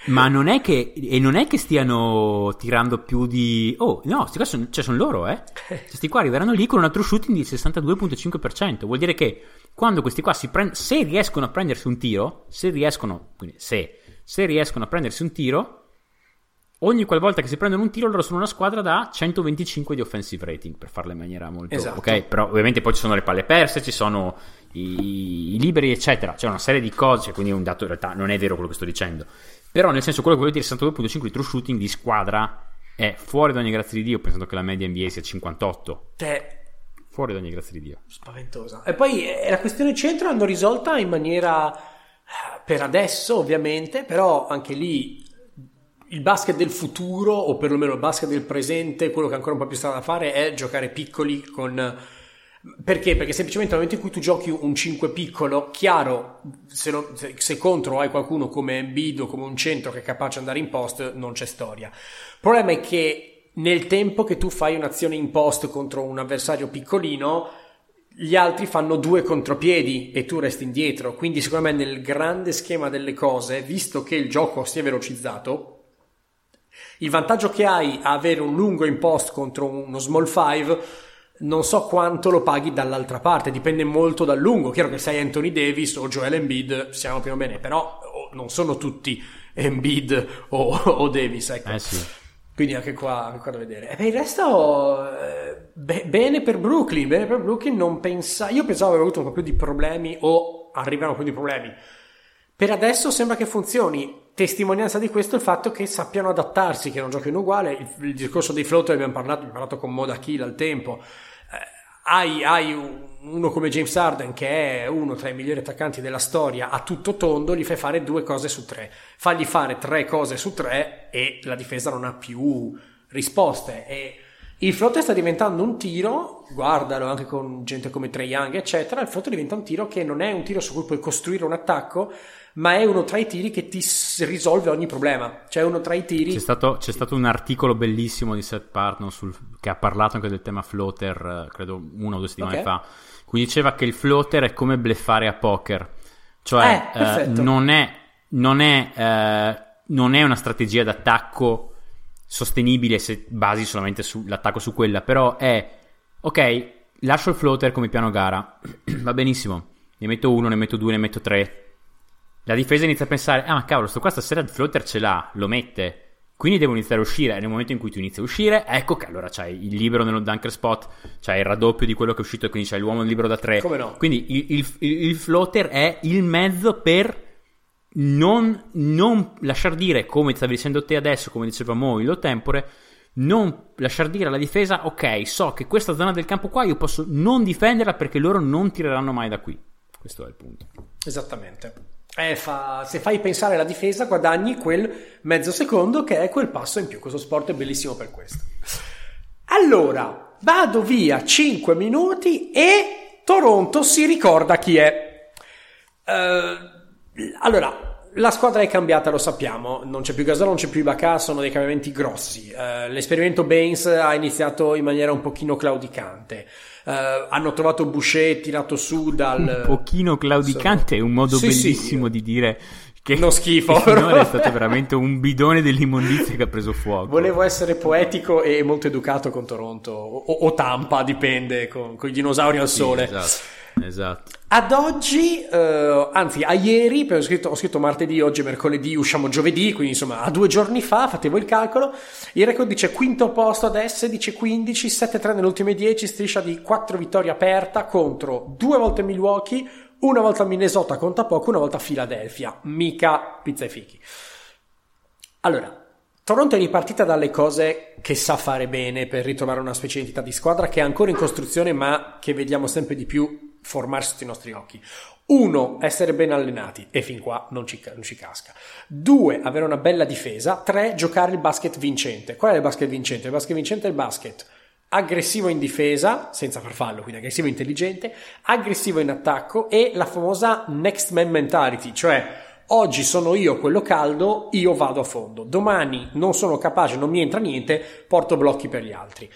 Ma non è che e non è che stiano tirando più di Oh, no, sti qua sono, cioè sono loro, eh. Cioè, sti qua arriveranno lì con una true shooting di 62.5%. Vuol dire che quando questi qua si prendono se riescono a prendersi un tiro, se riescono, quindi se se riescono a prendersi un tiro Ogni qualvolta che si prendono un tiro, loro sono una squadra da 125 di offensive rating, per farla in maniera molto... Esatto. Ok, però ovviamente poi ci sono le palle perse, ci sono i, i liberi, eccetera. C'è una serie di cose, cioè, quindi è un dato in realtà non è vero quello che sto dicendo. Però nel senso quello che voglio dire, 62.5 di true shooting di squadra è fuori da ogni grazia di Dio, pensando che la media NBA sia 58. Te, Fuori da ogni grazia di Dio. spaventosa. E poi eh, la questione centro l'hanno risolta in maniera eh, per adesso, ovviamente, però anche lì il basket del futuro, o perlomeno il basket del presente, quello che ancora un po' più strano da fare è giocare piccoli con. Perché? Perché semplicemente nel momento in cui tu giochi un 5 piccolo, chiaro, se, non- se- se contro hai qualcuno come Embiid o come un centro che è capace di andare in post, non c'è storia. Il problema è che nel tempo che tu fai un'azione in post contro un avversario piccolino, gli altri fanno due contropiedi e tu resti indietro. Quindi, secondo me, nel grande schema delle cose, visto che il gioco si è velocizzato, il vantaggio che hai a avere un lungo in post contro uno small 5 non so quanto lo paghi dall'altra parte, dipende molto dal lungo. Chiaro che sei Anthony Davis o Joel Embiid, siamo più o meno bene, però non sono tutti Embiid o, o Davis, ecco. Eh sì. Quindi anche qua, anche qua da vedere. E per il resto, eh, be- bene per Brooklyn, bene per Brooklyn, non pensa... Io pensavo aveva avuto un po' più di problemi o arrivano po' di problemi. Per adesso sembra che funzioni. Testimonianza di questo è il fatto che sappiano adattarsi, che non giochino uguale. Il, il discorso dei floater abbiamo parlato, abbiamo parlato con Moda Kill al tempo. Eh, hai, hai un- uno come James Harden che è uno tra i migliori attaccanti della storia a tutto tondo, gli fai fare due cose su tre. Fagli fare tre cose su tre e la difesa non ha più risposte. E il flotte sta diventando un tiro, guardalo anche con gente come Trey Young, eccetera. Il flotte diventa un tiro che non è un tiro su cui puoi costruire un attacco, ma è uno tra i tiri che ti risolve ogni problema. Cioè, uno tra i tiri. C'è stato, c'è stato un articolo bellissimo di Seth Partner sul- che ha parlato anche del tema floater, eh, credo una o due settimane Ok. fa, cui diceva che il floater è come bleffare a poker. Cioè, Eh, perfetto. non, è, non, è, eh, non è una strategia d'attacco sostenibile se basi solamente sull'attacco su quella, però è, ok, lascio il floater come piano gara, va benissimo, ne metto uno, ne metto due, ne metto tre. La difesa inizia a pensare, ah ma cavolo, sto qua stasera il floater ce l'ha, lo mette. Quindi devo iniziare a uscire. E nel momento in cui tu inizi a uscire, ecco che allora c'hai il libero nello dunker spot, c'hai il raddoppio di quello che è uscito e quindi c'hai l'uomo libero da tre. Come no? Quindi il, il- il- il floater è il mezzo per non, non lasciar dire, come stavi dicendo te adesso, come diceva Mo, il tempore, non lasciar dire alla difesa, ok, so che questa zona del campo qua io posso non difenderla perché loro non tireranno mai da qui. Questo è il punto. Esattamente. Eh, fa- se fai pensare alla difesa, guadagni quel mezzo secondo che è quel passo in più. Questo sport è bellissimo per questo. Allora, vado via 5 minuti e Toronto si ricorda chi è. Eh, allora, la squadra è cambiata, lo sappiamo. Non c'è più Gasol, non c'è più Ibaka, sono dei cambiamenti grossi. Eh, l'esperimento Baines ha iniziato in maniera un pochino claudicante. Eh, hanno trovato Boucher tirato su dal... Un pochino claudicante è un modo Sì, sì. bellissimo di dire che Uno schifo. che è stato veramente un bidone dell'immondizia che ha preso fuoco. Volevo essere poetico e molto educato con Toronto, o, o Tampa, dipende, con, con i dinosauri al Sì, sole. Esatto. Esatto. Ad oggi, eh, anzi a ieri, ho scritto, ho scritto martedì, oggi mercoledì, usciamo giovedì, quindi insomma a due giorni fa, fate voi il calcolo, il record dice quinto posto adesso, dice 15, 7-3 nelle ultime 10, striscia di 4 vittorie aperta contro due volte Milwaukee, una volta Minnesota conta poco, una volta Philadelphia, mica pizza e fichi. Allora, Toronto è ripartita dalle cose che sa fare bene per ritrovare una specie di identità di squadra che è ancora in costruzione ma che vediamo sempre di più formarsi sotto i nostri occhi. Uno, essere ben allenati e fin qua non ci, non ci casca. Due, avere una bella difesa. Tre, giocare il basket vincente. Qual è il basket vincente? Il basket vincente è il basket aggressivo in difesa, senza farfallo, quindi aggressivo intelligente, aggressivo in attacco e la famosa next man mentality, cioè oggi sono io quello caldo, io vado a fondo, domani non sono capace, non mi entra niente, porto blocchi per gli altri.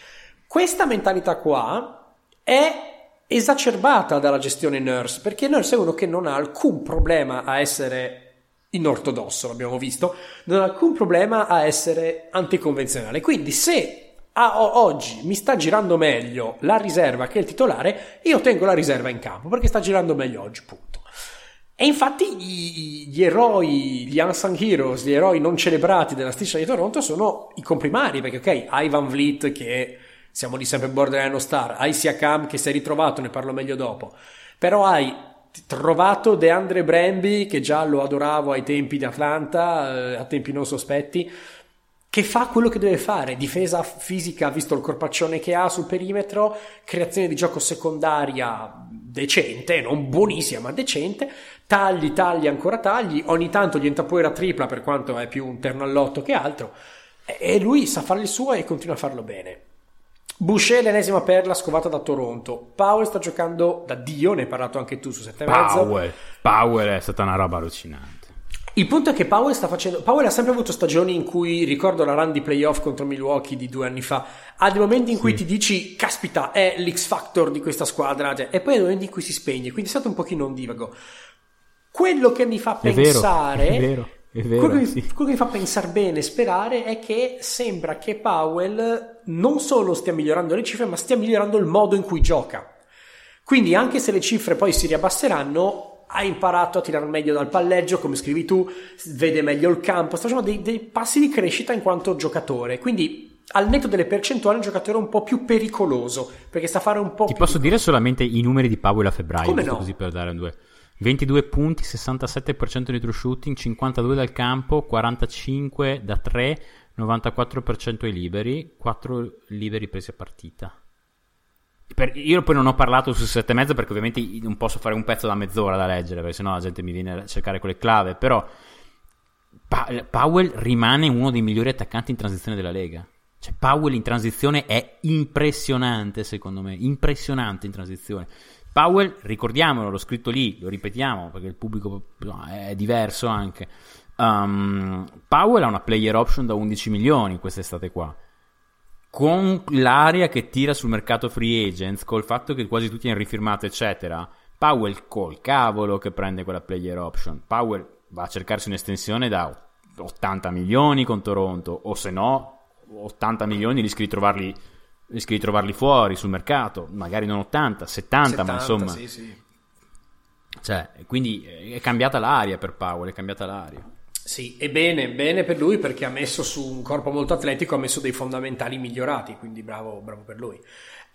Questa mentalità qua è esacerbata dalla gestione Nurse, perché Nurse è uno che non ha alcun problema a essere inortodosso, l'abbiamo visto, non ha alcun problema a essere anticonvenzionale. Quindi se a oggi mi sta girando meglio la riserva che il titolare, io tengo la riserva in campo perché sta girando meglio oggi, punto. E infatti gli, gli eroi, gli unsung heroes, gli eroi non celebrati della striscia di Toronto sono i comprimari, perché ok, hai Van Vliet che siamo lì sempre borderline star, hai Siakam che si è ritrovato, ne parlo meglio dopo, però hai trovato DeAndre Bramby che già lo adoravo ai tempi di Atlanta, eh, a tempi non sospetti, che fa quello che deve fare, difesa fisica, visto il corpaccione che ha sul perimetro, creazione di gioco secondaria decente, non buonissima, ma decente, tagli, tagli, ancora tagli, ogni tanto gli entra poi la tripla per quanto è più un terno all'otto che altro, e lui sa fare il suo e continua a farlo bene. Boucher, l'ennesima perla scovata da Toronto. Powell sta giocando da Dio, ne hai parlato anche tu su 7 e mezzo. Powell. Powell è stata una roba allucinante. Il punto è che Powell sta facendo. Powell ha sempre avuto stagioni in cui ricordo la run di playoff contro Milwaukee di due anni fa. Ha dei momenti in cui ti dici, caspita, è l'X Factor di questa squadra, cioè, e poi ha dei momenti in cui si spegne. Quindi è stato un pochino ondivago. Quello che mi fa È pensare. vero, è vero, quello, che, sì. quello che mi fa pensare bene sperare è che sembra che Powell non solo stia migliorando le cifre, ma stia migliorando il modo in cui gioca. Quindi anche se le cifre poi si riabbasseranno, ha imparato a tirare meglio dal palleggio, come scrivi tu, vede meglio il campo, sta facendo dei, dei passi di crescita in quanto giocatore. Quindi al netto delle percentuali è un giocatore un po' più pericoloso, perché sa fare un po' Ti più posso dire solamente i numeri di Powell a febbraio, Come no? così per dare un due. 22 punti, 67% di true shooting, 52 dal campo, 45 da 3, 94% ai liberi, 4 liberi presi a partita. per- io poi non ho parlato su sette e mezzo perché ovviamente non posso fare un pezzo da mezz'ora da leggere perché sennò la gente mi viene a cercare con le clave. Però Pa- Powell rimane uno dei migliori attaccanti in transizione della Lega. Cioè, Powell in transizione è impressionante, secondo me. Impressionante in transizione. Powell, ricordiamolo, l'ho scritto lì, lo ripetiamo perché il pubblico è diverso anche. Um, Powell ha una player option da 11 milioni quest'estate qua. Con l'aria che tira sul mercato free agents, col fatto che quasi tutti hanno rifirmato, eccetera. Powell col cavolo che prende quella player option. Powell va a cercarsi un'estensione da 80 milioni con Toronto, o se no, 80 milioni rischi di trovarli, rischi di trovarli fuori sul mercato, magari non 80, 70, 70, ma insomma. sì, sì. Cioè, quindi eh, è cambiata l'aria per Powell, è cambiata l'aria. Sì, e bene, bene per lui perché ha messo su un corpo molto atletico, ha messo dei fondamentali migliorati, quindi bravo, bravo per lui.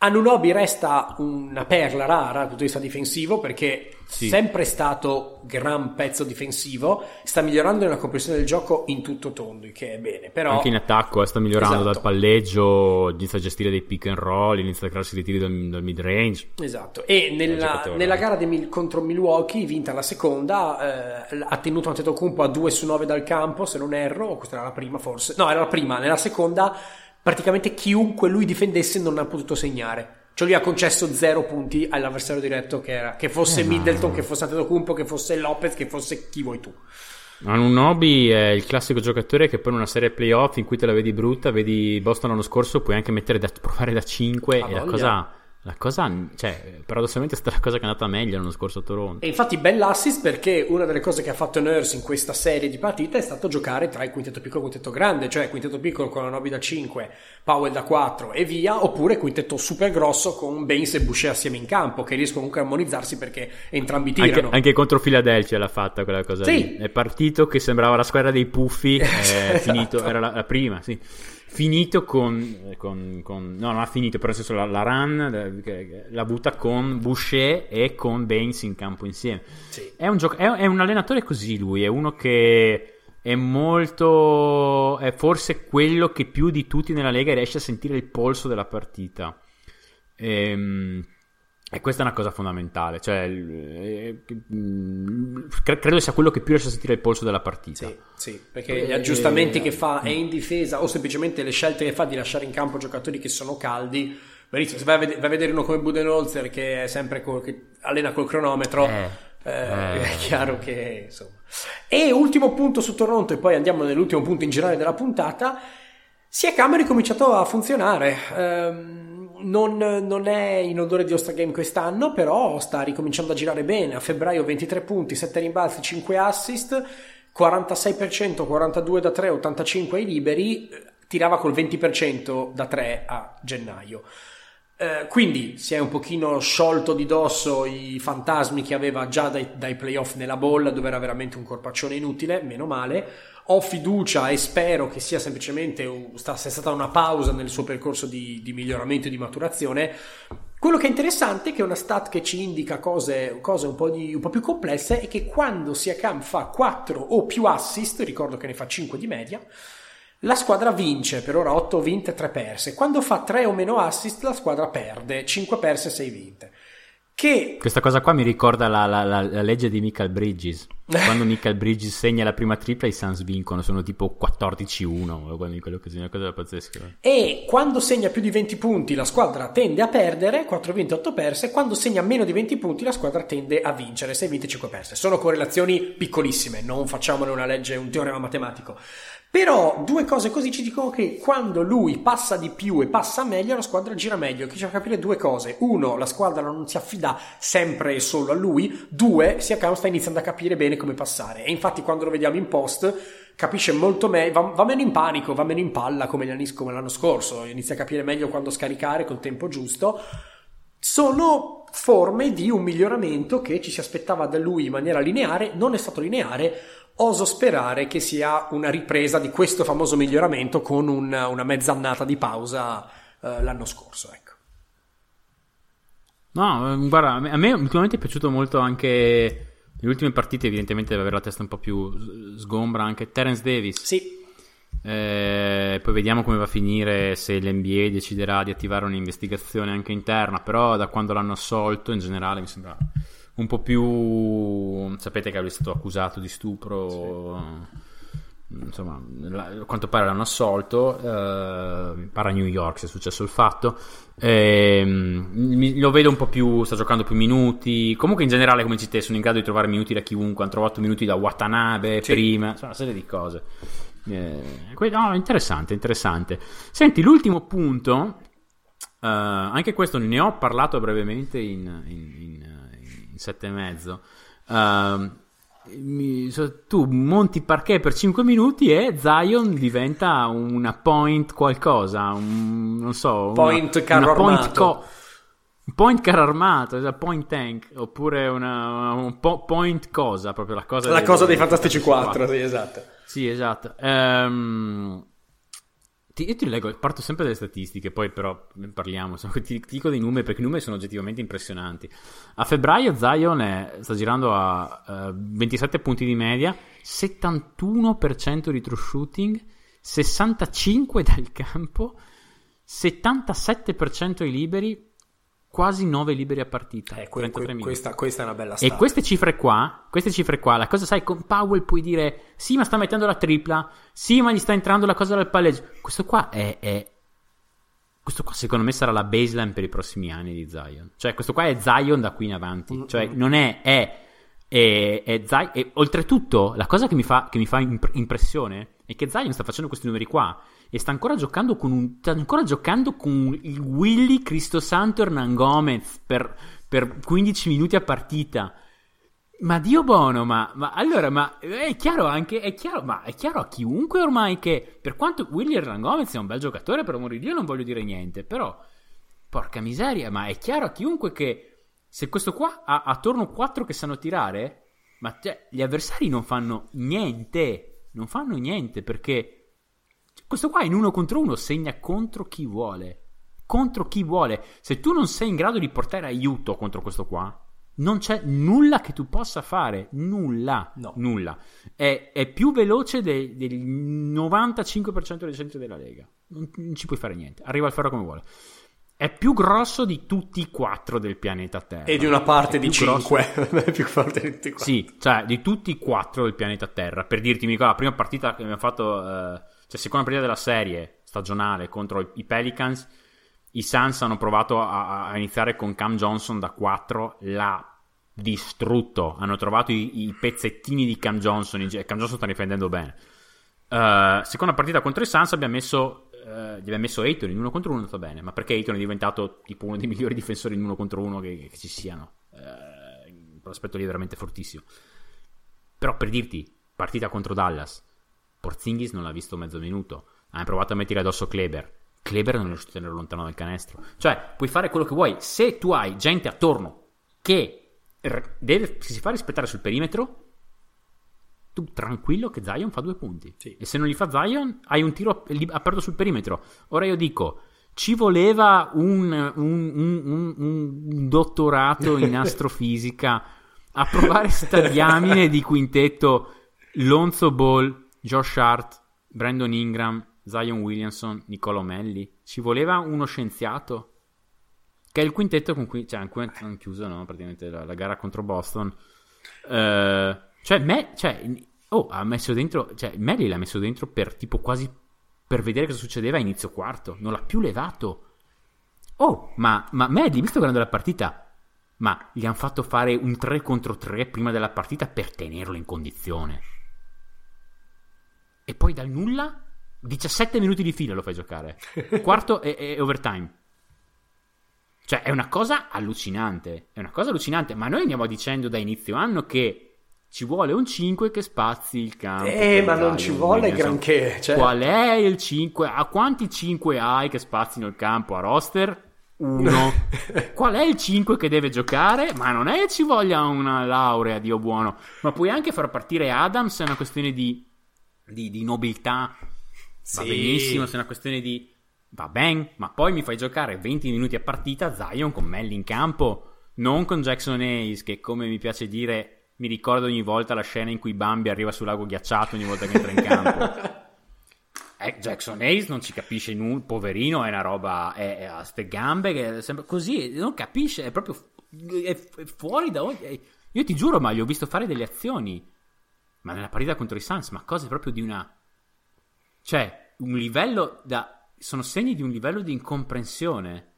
Anunobi resta una perla rara dal punto di vista difensivo perché Sì. sempre stato gran pezzo difensivo, sta migliorando nella comprensione del gioco in tutto tondo, che è bene, però Anche in attacco eh, sta migliorando Esatto. dal palleggio, inizia a gestire dei pick and roll, inizia a crearsi dei tiri dal, dal mid range. Esatto, e nella, nella gara Mil- contro Milwaukee, vinta la seconda, eh, ha tenuto Antetokounmpo a 2 su 9 dal campo, se non erro, o questa era la prima forse, no era la prima, nella seconda praticamente chiunque lui difendesse non ha potuto segnare. Cioè lui ha concesso zero punti all'avversario diretto che era, che fosse Eh, Middleton, che fosse Antetokounmpo, che fosse Lopez, che fosse chi vuoi tu. Anunobi è il classico giocatore che poi in una serie playoff in cui te la vedi brutta, vedi Boston l'anno scorso, puoi anche mettere da, provare da 5 Ha e la voglia. cosa, la cosa, cioè, paradossalmente è stata la cosa che è andata meglio l'anno scorso a Toronto. E infatti bell'assist perché una delle cose che ha fatto Nurse in questa serie di partite è stato giocare tra il quintetto piccolo e il quintetto grande, cioè quintetto piccolo con Anobi da 5, Powell da 4 e via, oppure quintetto super grosso con Baines e Boucher assieme in campo, che riescono comunque a armonizzarsi perché entrambi Anche, tirano. anche contro Philadelphia l'ha fatta quella cosa Sì. lì. È partito che sembrava la squadra dei puffi, è Esatto. finito, era la, la prima, sì. Finito con, con- con- No, non ha finito, però nel senso la, la run l'ha avuta con Boucher e con Baines in campo insieme. Sì. È un, gioc- è, è un allenatore così lui, è uno che è molto... è forse quello che più di tutti nella Lega riesce a sentire il polso della partita. Ehm, e questa è una cosa fondamentale, cioè eh, mm, cre- credo sia quello che più riesce a sentire il polso della partita. Sì, sì, perché gli aggiustamenti che fa è in difesa o semplicemente le scelte che fa di lasciare in campo giocatori che sono caldi. Benissimo, se vai a, ved- vai a vedere uno come Budenholzer che è sempre col- che allena col cronometro, Eh, eh, eh. è chiaro che insomma. E ultimo punto su Toronto, e poi andiamo nell'ultimo punto in generale della puntata. Siakam ha ricominciato a funzionare. Ehm, non, non è in odore di All-Star Game quest'anno, però sta ricominciando a girare bene. A febbraio 23 punti, 7 rimbalzi, 5 assist, 46%, 42 da 3, 85 ai liberi. eh, Tirava col 20% da 3 a gennaio. Eh, quindi si è un pochino sciolto di dosso i fantasmi che aveva già dai, dai playoff nella bolla, dove era veramente un corpaccione inutile, meno male. Ho fiducia e spero che sia semplicemente sia stata una pausa nel suo percorso di, di miglioramento e di maturazione. Quello che è interessante, che è una stat che ci indica cose, cose un, po di- un po' più complesse, è che quando Siakam fa 4 o più assist, ricordo che ne fa 5 di media, la squadra vince, per ora 8 vinte e 3 perse. Quando fa 3 o meno assist, la squadra perde, 5 perse e 6 vinte. Che Questa cosa qua mi ricorda la, la- la- la legge di Michael Bridges. Quando Michael Bridges segna la prima tripla, i Suns vincono, sono tipo 14-1 quando in quell'occasione, una cosa pazzesca. E quando segna più di 20 punti la squadra tende a perdere, 4 vinte 8 perse, quando segna meno di 20 punti la squadra tende a vincere, 6 vinte 5 perse. Sono correlazioni piccolissime, non facciamone una legge, un teorema matematico. Però due cose così ci dicono che quando lui passa di più e passa meglio, la squadra gira meglio. Che ci fa capire due cose. Uno, la squadra non si affida sempre e solo a lui. Due, Siakam sta iniziando a capire bene come passare. E infatti quando lo vediamo in post capisce molto meglio, va, va meno in panico, va meno in palla come, anni- come l'anno scorso. Inizia a capire meglio quando scaricare col tempo giusto sono forme di un miglioramento che ci si aspettava da lui in maniera lineare, non è stato lineare, oso sperare che sia una ripresa di questo famoso miglioramento con un- una mezz'annata di pausa eh, l'anno scorso, ecco. No, eh, guarda, a me, ultimamente è piaciuto molto anche nelle ultime partite, evidentemente deve avere la testa un po' più sgombra anche Terence Davis. Sì, Eh, poi vediamo come va a finire se l'NBA deciderà di attivare un'investigazione anche interna. Però, da quando l'hanno assolto, in generale mi sembra un po' più. Sapete che lui è stato accusato di stupro. Insomma, la- a quanto pare l'hanno assolto. eh, pare a New York se è successo il fatto. Mi- lo vedo un po' più. Sta giocando più minuti. Comunque, in generale, come dici te, sono in grado di trovare minuti da chiunque. Hanno trovato minuti da Watanabe Sì. prima. Insomma, una serie di cose. Eh, que- no, interessante, interessante. Senti, l'ultimo punto. eh, anche questo ne ho parlato brevemente in, in, in, in sette e mezzo. Ehm, mi- so- tu monti parquet per 5 minuti e Zion diventa una point qualcosa, un, non so, una- Point carro una point armato. un point carro armato, esatto, point tank, oppure una, un po- point cosa, proprio la cosa, La cosa dei Fantastici 4, sì, esatto. sì, esatto. Ehm, ti, io ti leggo, parto sempre dalle statistiche, poi però ne parliamo. insomma, Ti, ti dico dei numeri perché i numeri sono oggettivamente impressionanti. A febbraio Zion è- sta girando a eh, 27 punti di media, 71% di true shooting, 65 dal campo, 77% ai liberi, quasi 9 liberi a partita. Eh, que- 33 que- questa, questa è una bella E stat. queste cifre qua, queste cifre qua, la cosa sai, con Powell puoi dire, sì ma sta mettendo la tripla, sì ma gli sta entrando la cosa dal palleggio. Questo qua è, è- questo qua secondo me sarà la baseline per i prossimi anni di Zion. Cioè questo qua è Zion da qui in avanti. Cioè non è, è, è, è Zion. E oltretutto la cosa che mi fa, che mi fa imp- impressione è che Zion sta facendo questi numeri qua e sta ancora giocando con un sta ancora giocando con il Willy Cristosanto Hernan Gomez per, per 15 minuti a partita. Ma Dio buono, ma, ma allora, ma è chiaro anche, è chiaro, ma è chiaro a chiunque ormai che, per quanto Willy Hernan Gomez sia un bel giocatore, per amore di Dio non voglio dire niente, però, porca miseria, ma è chiaro a chiunque che se questo qua ha attorno 4 che sanno tirare, ma cioè, gli avversari non fanno niente, non fanno niente, perché questo qua in uno contro uno segna contro chi vuole, contro chi vuole. Se tu non sei in grado di portare aiuto contro questo qua, non c'è nulla che tu possa fare, nulla, No. nulla. È, è più veloce de- del 95% dei centri della Lega. Non, non ci puoi fare niente. Arriva al ferro come vuole. È più grosso di tutti i quattro del pianeta Terra. E di una parte È di 5. È più forte di tutti qua. sì, cioè di tutti i quattro del pianeta Terra. Per dirti, mi ricordo la prima partita che abbiamo fatto, eh, cioè seconda partita della serie stagionale contro i, Pelicans, i Suns hanno provato a, a iniziare con Cam Johnson da 4, l'ha distrutto. Hanno trovato i, i pezzettini di Cam Johnson. Gi- Cam Johnson sta difendendo bene. Eh, seconda partita contro i Suns abbiamo messo. eh, gli abbiamo messo Ayton in uno contro uno, andato bene. Ma perché Ayton è diventato tipo uno dei migliori difensori in uno contro uno che, che ci siano? Eh, l'aspetto lì è veramente fortissimo. Però per dirti, partita contro Dallas, Porzingis non l'ha visto mezzo minuto. Ha provato a mettere addosso Kleber. Kleber non è riuscito a tenerlo lontano dal canestro. Cioè, puoi fare quello che vuoi. Se tu hai gente attorno che r- deve, si fa rispettare sul perimetro, tu tranquillo che Zion fa due punti. Sì. E se non li fa Zion, hai un tiro aperto sul perimetro. Ora io dico, ci voleva un, un- un- un- un dottorato in astrofisica a provare sta diamine di quintetto Lonzo Ball, Josh Hart, Brandon Ingram, Zion Williamson, Nicolo Melli. Ci voleva uno scienziato? Che è il quintetto con cui cioè, hanno chiuso no, praticamente la, la gara contro Boston. Eh, cioè, me, cioè, oh, ha messo dentro, cioè, Melli l'ha messo dentro per tipo quasi per vedere cosa succedeva a inizio quarto. Non l'ha più levato. Oh, ma, ma Melli, visto guardando la partita, ma gli hanno fatto fare un 3 contro 3 prima della partita per tenerlo in condizione. E poi dal nulla, 17 minuti di fila lo fai giocare. Quarto e, e overtime. Cioè, è una cosa allucinante. È una cosa allucinante. Ma noi andiamo dicendo da inizio anno che ci vuole un 5 che spazi il campo. Eh, ma non ci vuole Williamson. granché. Cioè, Qual è il 5? A quanti 5 hai che spazino il campo a roster? Uno. Qual è il 5 che deve giocare? Ma non è che ci voglia una laurea, Dio buono. Ma puoi anche far partire Adams, è una questione di, di, di nobiltà. Va Sì. benissimo, se è una questione di... Va bene, ma poi mi fai giocare 20 minuti a partita Zion con Melli in campo, non con Jackson Hayes, che come mi piace dire, mi ricordo ogni volta la scena in cui Bambi arriva sul lago ghiacciato ogni volta che entra in campo. eh, Jackson Hayes non ci capisce nulla, poverino, è una roba, è, è a ste gambe, che sembra così, non capisce, è proprio è, è fuori da ogni... è- io ti giuro, ma gli ho visto fare delle azioni, ma nella partita contro i Suns, ma cose proprio di una... Cioè, un livello da... sono segni di un livello di incomprensione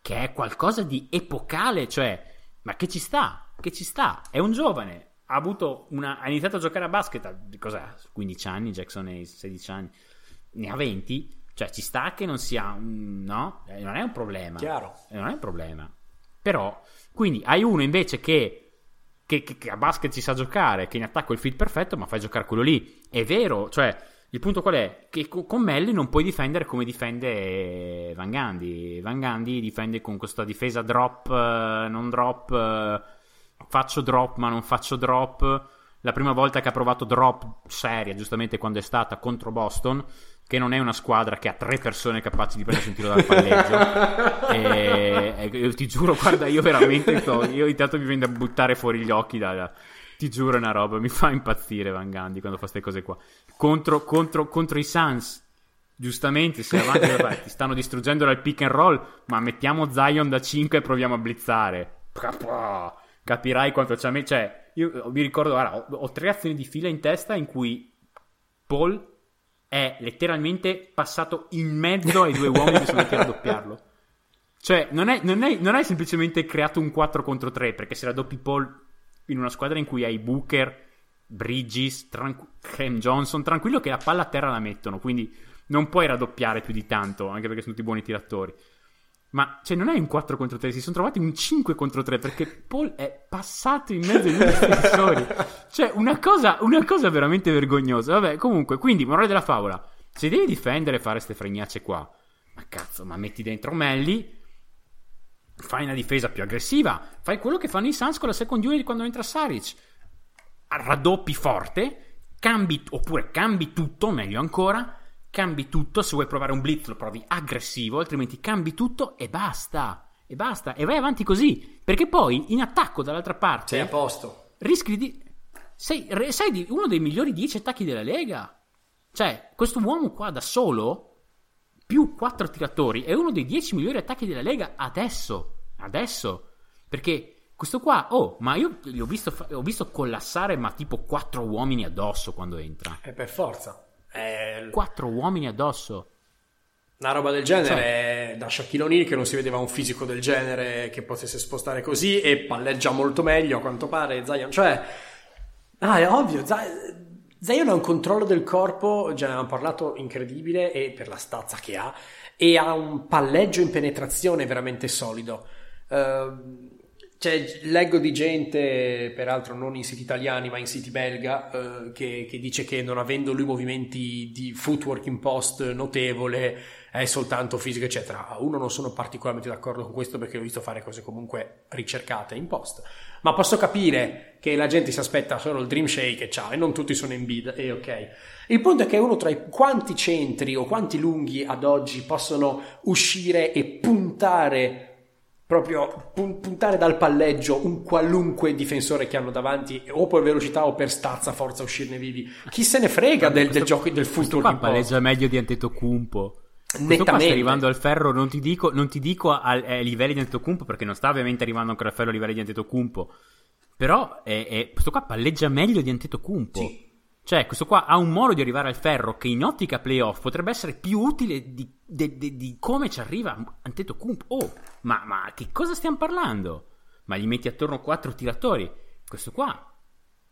che è qualcosa di epocale, cioè, ma che ci sta, che ci sta, è un giovane, ha avuto una, ha iniziato a giocare a basket a cos'è, 15 anni, Jackson Hayes, 16 anni, ne ha 20, cioè ci sta che non sia un, no, Eh, non è un problema, Chiaro. Eh, non è un problema, però, quindi hai uno invece che che, che- che a basket ci sa giocare, che in attacco è il fit perfetto, ma fai giocare quello lì. È vero, cioè, il punto qual è? Che co- con Melli non puoi difendere come difende Van Gandhi. Van Gandhi difende con questa difesa drop, eh, non drop, eh, faccio drop ma non faccio drop. La prima volta che ha provato drop seria, giustamente quando è stata contro Boston, che non è una squadra che ha tre persone capaci di prendersi un tiro dal palleggio. e, e io ti giuro, guarda, io veramente sto- io intanto mi viene da buttare fuori gli occhi da, da- ti giuro è una roba, mi fa impazzire Van Gandhi quando fa queste cose qua. Contro, contro, contro i Suns, giustamente, se avanti vabbè, ti stanno distruggendo dal pick and roll, ma mettiamo Zion da 5 e proviamo a blizzare. Capirai quanto messo. Cioè, io mi ricordo, guarda, ho, ho tre azioni di fila in testa in cui Paul è letteralmente passato in mezzo ai due uomini che sono andati a raddoppiarlo. Cioè, non è, non, è, non hai semplicemente creato un 4 contro 3, perché se raddoppi Paul in una squadra in cui hai Booker, Bridges, tranqu- Cam Johnson, tranquillo che la palla a terra la mettono, quindi non puoi raddoppiare più di tanto, anche perché sono tutti buoni tiratori. Ma cioè, non è un 4 contro 3, si sono trovati un 5 contro 3 perché Paul è passato in mezzo ai due difensori. Cioè, una cosa, una cosa veramente vergognosa. Vabbè, comunque, quindi, morale della favola: se devi difendere e fare ste fregnacce qua, ma cazzo, ma metti dentro Melli, fai una difesa più aggressiva, fai quello che fanno i Suns con la second unit quando entra Saric. Raddoppi forte, cambi, oppure cambi tutto, meglio ancora, cambi tutto, se vuoi provare un blitz lo provi aggressivo, altrimenti cambi tutto e basta. E basta, e vai avanti così, perché poi in attacco dall'altra parte Sei a posto. rischi di... Sei, sei di uno dei migliori 10 attacchi della Lega. Cioè, questo uomo qua da solo, più 4 tiratori, è uno dei 10 migliori attacchi della Lega adesso. Adesso. Perché questo qua, oh, ma io gli ho visto, ho visto collassare, ma tipo 4 uomini addosso quando entra. E per forza. È 4 uomini addosso. una roba del genere Cioè- da Shaquille O'Neal che non si vedeva un fisico del genere che potesse spostare così e palleggia molto meglio a quanto pare Zion. Cioè, ah, è ovvio, Zion ha un controllo del corpo, già ne avevamo parlato, incredibile e per la stazza che ha e ha un palleggio in penetrazione veramente solido. Ehm, cioè, leggo di gente, peraltro non in siti italiani ma in siti belga, eh, che, che dice che non avendo lui movimenti di footwork in post notevole, è soltanto fisico, eccetera. Uno, non sono particolarmente d'accordo con questo perché l'ho visto fare cose comunque ricercate in post. Ma posso capire che la gente si aspetta solo il dream shake e ciao, e non tutti sono in bid, e ok. Il punto è che uno tra i quanti centri o quanti lunghi ad oggi possono uscire e puntare proprio pun- puntare dal palleggio un qualunque difensore che hanno davanti o per velocità o per stazza forza uscirne vivi chi se ne frega del, del gioco del Questo footwork qua in post. palleggia meglio di Antetokounmpo. Questo qua sta arrivando al ferro, non ti dico, non ti dico al- ai livelli di Antetokounmpo perché non sta ovviamente arrivando ancora al ferro a livelli di Antetokounmpo. Però è- è- questo qua palleggia meglio di Antetokounmpo. Sì. Cioè, questo qua ha un modo di arrivare al ferro che in ottica playoff potrebbe essere più utile di, de- de- di come ci arriva Antetokounmpo. Oh, ma, ma che cosa stiamo parlando? Ma gli metti attorno quattro tiratori. Questo qua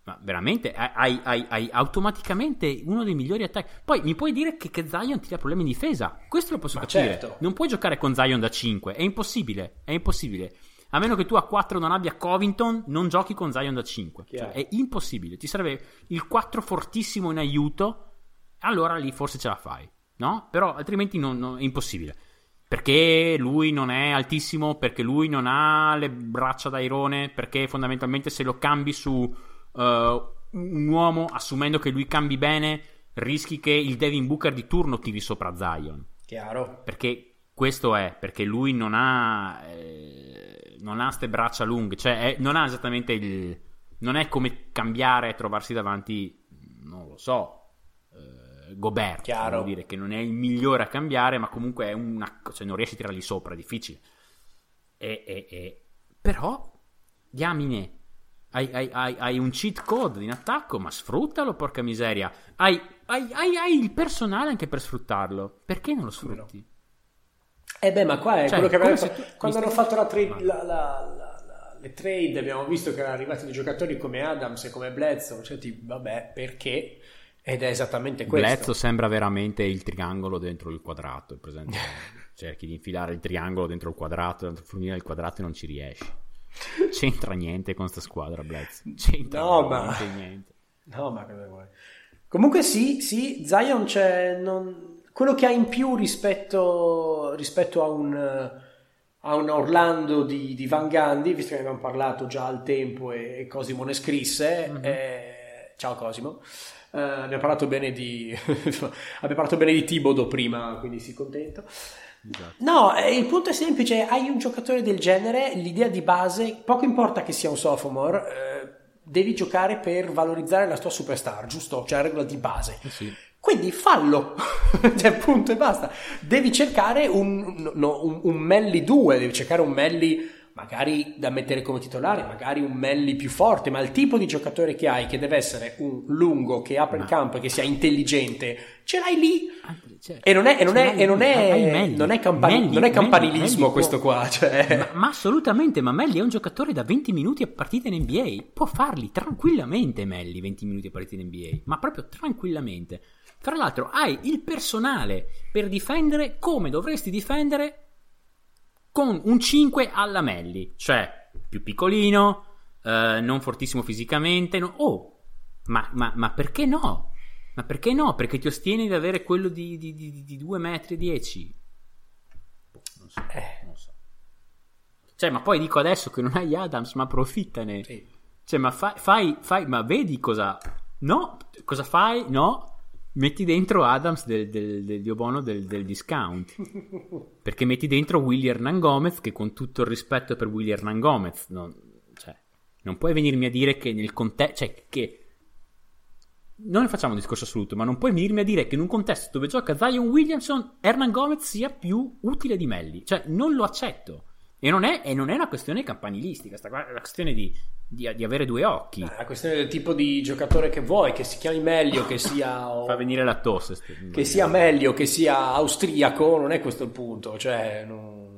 ma veramente hai, hai- hai automaticamente uno dei migliori attacchi. Poi mi puoi dire che, che Zion ti dà problemi in difesa. Questo lo posso Ma capire. certo. Non puoi giocare con Zion da 5. È impossibile. È impossibile. A meno che tu a 4 non abbia Covington, non giochi con Zion da 5. Cioè, è impossibile. Ti serve il 4 fortissimo in aiuto. Allora lì forse ce la fai. No? Però altrimenti non- non- è impossibile. Perché lui non è altissimo, perché lui non ha le braccia da airone, perché fondamentalmente se lo cambi su eh, un uomo, assumendo che lui cambi bene, rischi che il Devin Booker di turno tiri sopra Zion. chiaro Perché questo è, perché lui non ha eh, non ha ste braccia lunghe, cioè è- non ha esattamente il non è come cambiare e trovarsi davanti, non lo so, eh, Gobert, Chiaro. vuol dire che non è il migliore a cambiare, ma comunque è una, cioè non riesci a tirarli sopra, è difficile. E, e- e- Però, diamine, hai, hai- hai- hai un cheat code in attacco, ma sfruttalo, porca miseria. Hai, hai- hai- hai il personale anche per sfruttarlo. Perché non lo sfrutti? Eh beh, ma qua è Cioè, quello che avevamo se tu- quando hanno stai- fatto la trade, Ma- la- la- la- la- le trade abbiamo visto che erano arrivati dei giocatori come Adams e come Bledsoe, cioè tipo, vabbè, perché? Ed è esattamente questo. Bledsoe sembra veramente il triangolo dentro il quadrato. è presente? Cerchi di infilare il triangolo dentro il quadrato, fornire il quadrato e non ci riesci. C'entra niente con sta squadra, Bledsoe. C'entra No, ma- niente. No, ma cosa vuoi? Comunque sì, sì, Zion c'è non- quello che ha in più rispetto, rispetto a un a un Orlando di, di Van Gandhi, visto che ne abbiamo parlato già al tempo e, e Cosimo ne scrisse. eh, ciao Cosimo. Eh, abbiamo parlato bene di abbiamo parlato bene di Tibodo prima, quindi si contento. Esatto. No, eh, il punto è semplice, hai un giocatore del genere, l'idea di base, poco importa che sia un sophomore, eh, devi giocare per valorizzare la tua superstar, giusto? Cioè la regola di base. Sì. Quindi fallo, cioè punto e basta. Devi cercare un, no, un, un Melli 2, devi cercare un Melli magari da mettere come titolare, magari un Melli più forte, ma il tipo di giocatore che hai, che deve essere un lungo, che apre il Ma- campo e che sia intelligente, ce l'hai lì. Cioè, E non è, e non è, e non è, Melli. non è, campani- Melli, non è Melli, campanilismo Melli questo può- qua, cioè. Ma, ma assolutamente, ma Melli è un giocatore da 20 minuti a partita in NBA. Può farli tranquillamente, Melli, 20 minuti a partita in NBA. Ma proprio tranquillamente. Tra l'altro, hai il personale per difendere come dovresti difendere con un 5 alla Melli. Cioè, più piccolino, eh, non fortissimo fisicamente. no- Oh, ma, ma- ma perché no? Ma perché no? Perché ti ostieni di avere quello di, di, di, di 2 metri e 10. Boh, non so, Eh. non so. Cioè, ma poi dico adesso che non hai Adams, ma approfittane. Sì. Cioè, ma fai, fai, fai- ma vedi cosa... No, cosa fai? No, metti dentro Adams del, del, del Dio buono del, del discount. Perché metti dentro Willy Hernan Gomez, che con tutto il rispetto per Willy Hernan Gomez, non, cioè, non puoi venirmi a dire che nel contesto... Cioè, che... Non ne facciamo un discorso assoluto, ma non puoi venirmi a dire che in un contesto dove gioca Zion Williamson, Hernan Gomez sia più utile di Melli. Cioè, non lo accetto. E non è, e non è una questione campanilistica, sta qua- è una questione di, di- di avere due occhi. È una questione del tipo di giocatore che vuoi, che si chiami meglio, che sia... o- Fa venire la tosse. st- che sia meglio, che sia austriaco, non è questo il punto, cioè... non-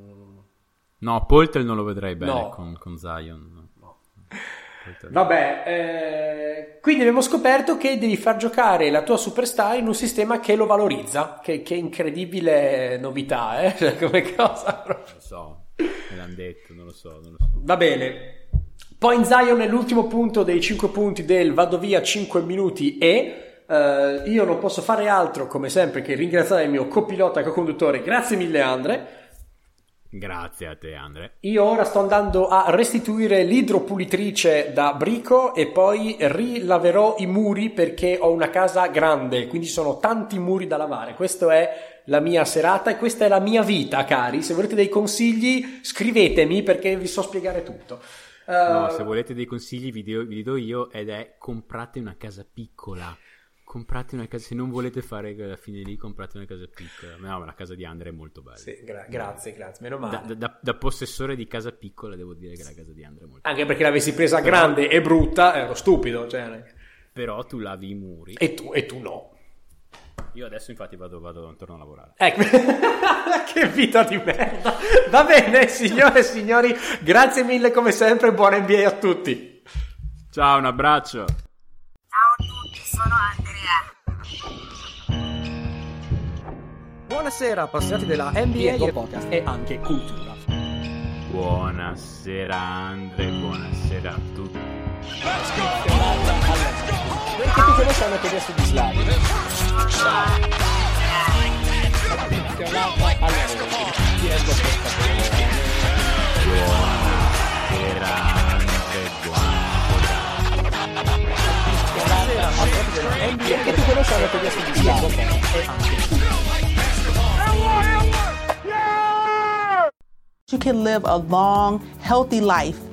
No, Poltel non lo vedrei bene No. con, con Zion. no. Vabbè, eh, quindi abbiamo scoperto che devi far giocare la tua superstar in un sistema che lo valorizza, che, che incredibile novità, eh? Cioè, come cosa proprio. Non lo so, me l'hanno detto, non lo so, non lo so. Va bene. Point Zion è l'ultimo punto dei 5 punti del vado via 5 minuti e eh, io non posso fare altro come sempre che ringraziare il mio copilota e co-conduttore. Grazie mille Andre. Grazie a te, Andre. Io ora sto andando a restituire l'idropulitrice da Brico e poi rilaverò i muri perché ho una casa grande, quindi sono tanti muri da lavare. Questa è la mia serata e questa è la mia vita, cari. Se volete dei consigli, scrivetemi perché vi so spiegare tutto. No, Eh, se volete dei consigli vi, do- vi li do io ed è comprate una casa piccola. Comprate una casa, se non volete fare la fine lì, comprate una casa piccola. No, ma la casa di Andre è molto bella. sì, gra- grazie, grazie, meno male. Da, da- da- possessore di casa piccola devo dire che la casa di Andre è molto Anche perché l'avessi presa grande e brutta, ero stupido. Cioè, Però tu lavi i muri. e, tu, e tu no. Io adesso infatti vado, vado torno a lavorare. Ecco, che vita di merda. Va bene, signore e signori, grazie mille come sempre, buona NBA a tutti. Ciao, un abbraccio. Ciao a tutti, sono Andrea. Buonasera, appassionati della NBA e podcast e anche cultura. Buonasera Andre, buonasera a tutti. Perché tutti lo sanno che adesso di Slavi. Appassionata alla rete. Ti rendo questa Buonasera Andre, buonasera. Buonasera, appassionati della NBA perché tutti lo sanno che adesso di Slavi. E anche cultura. You can live a long, healthy life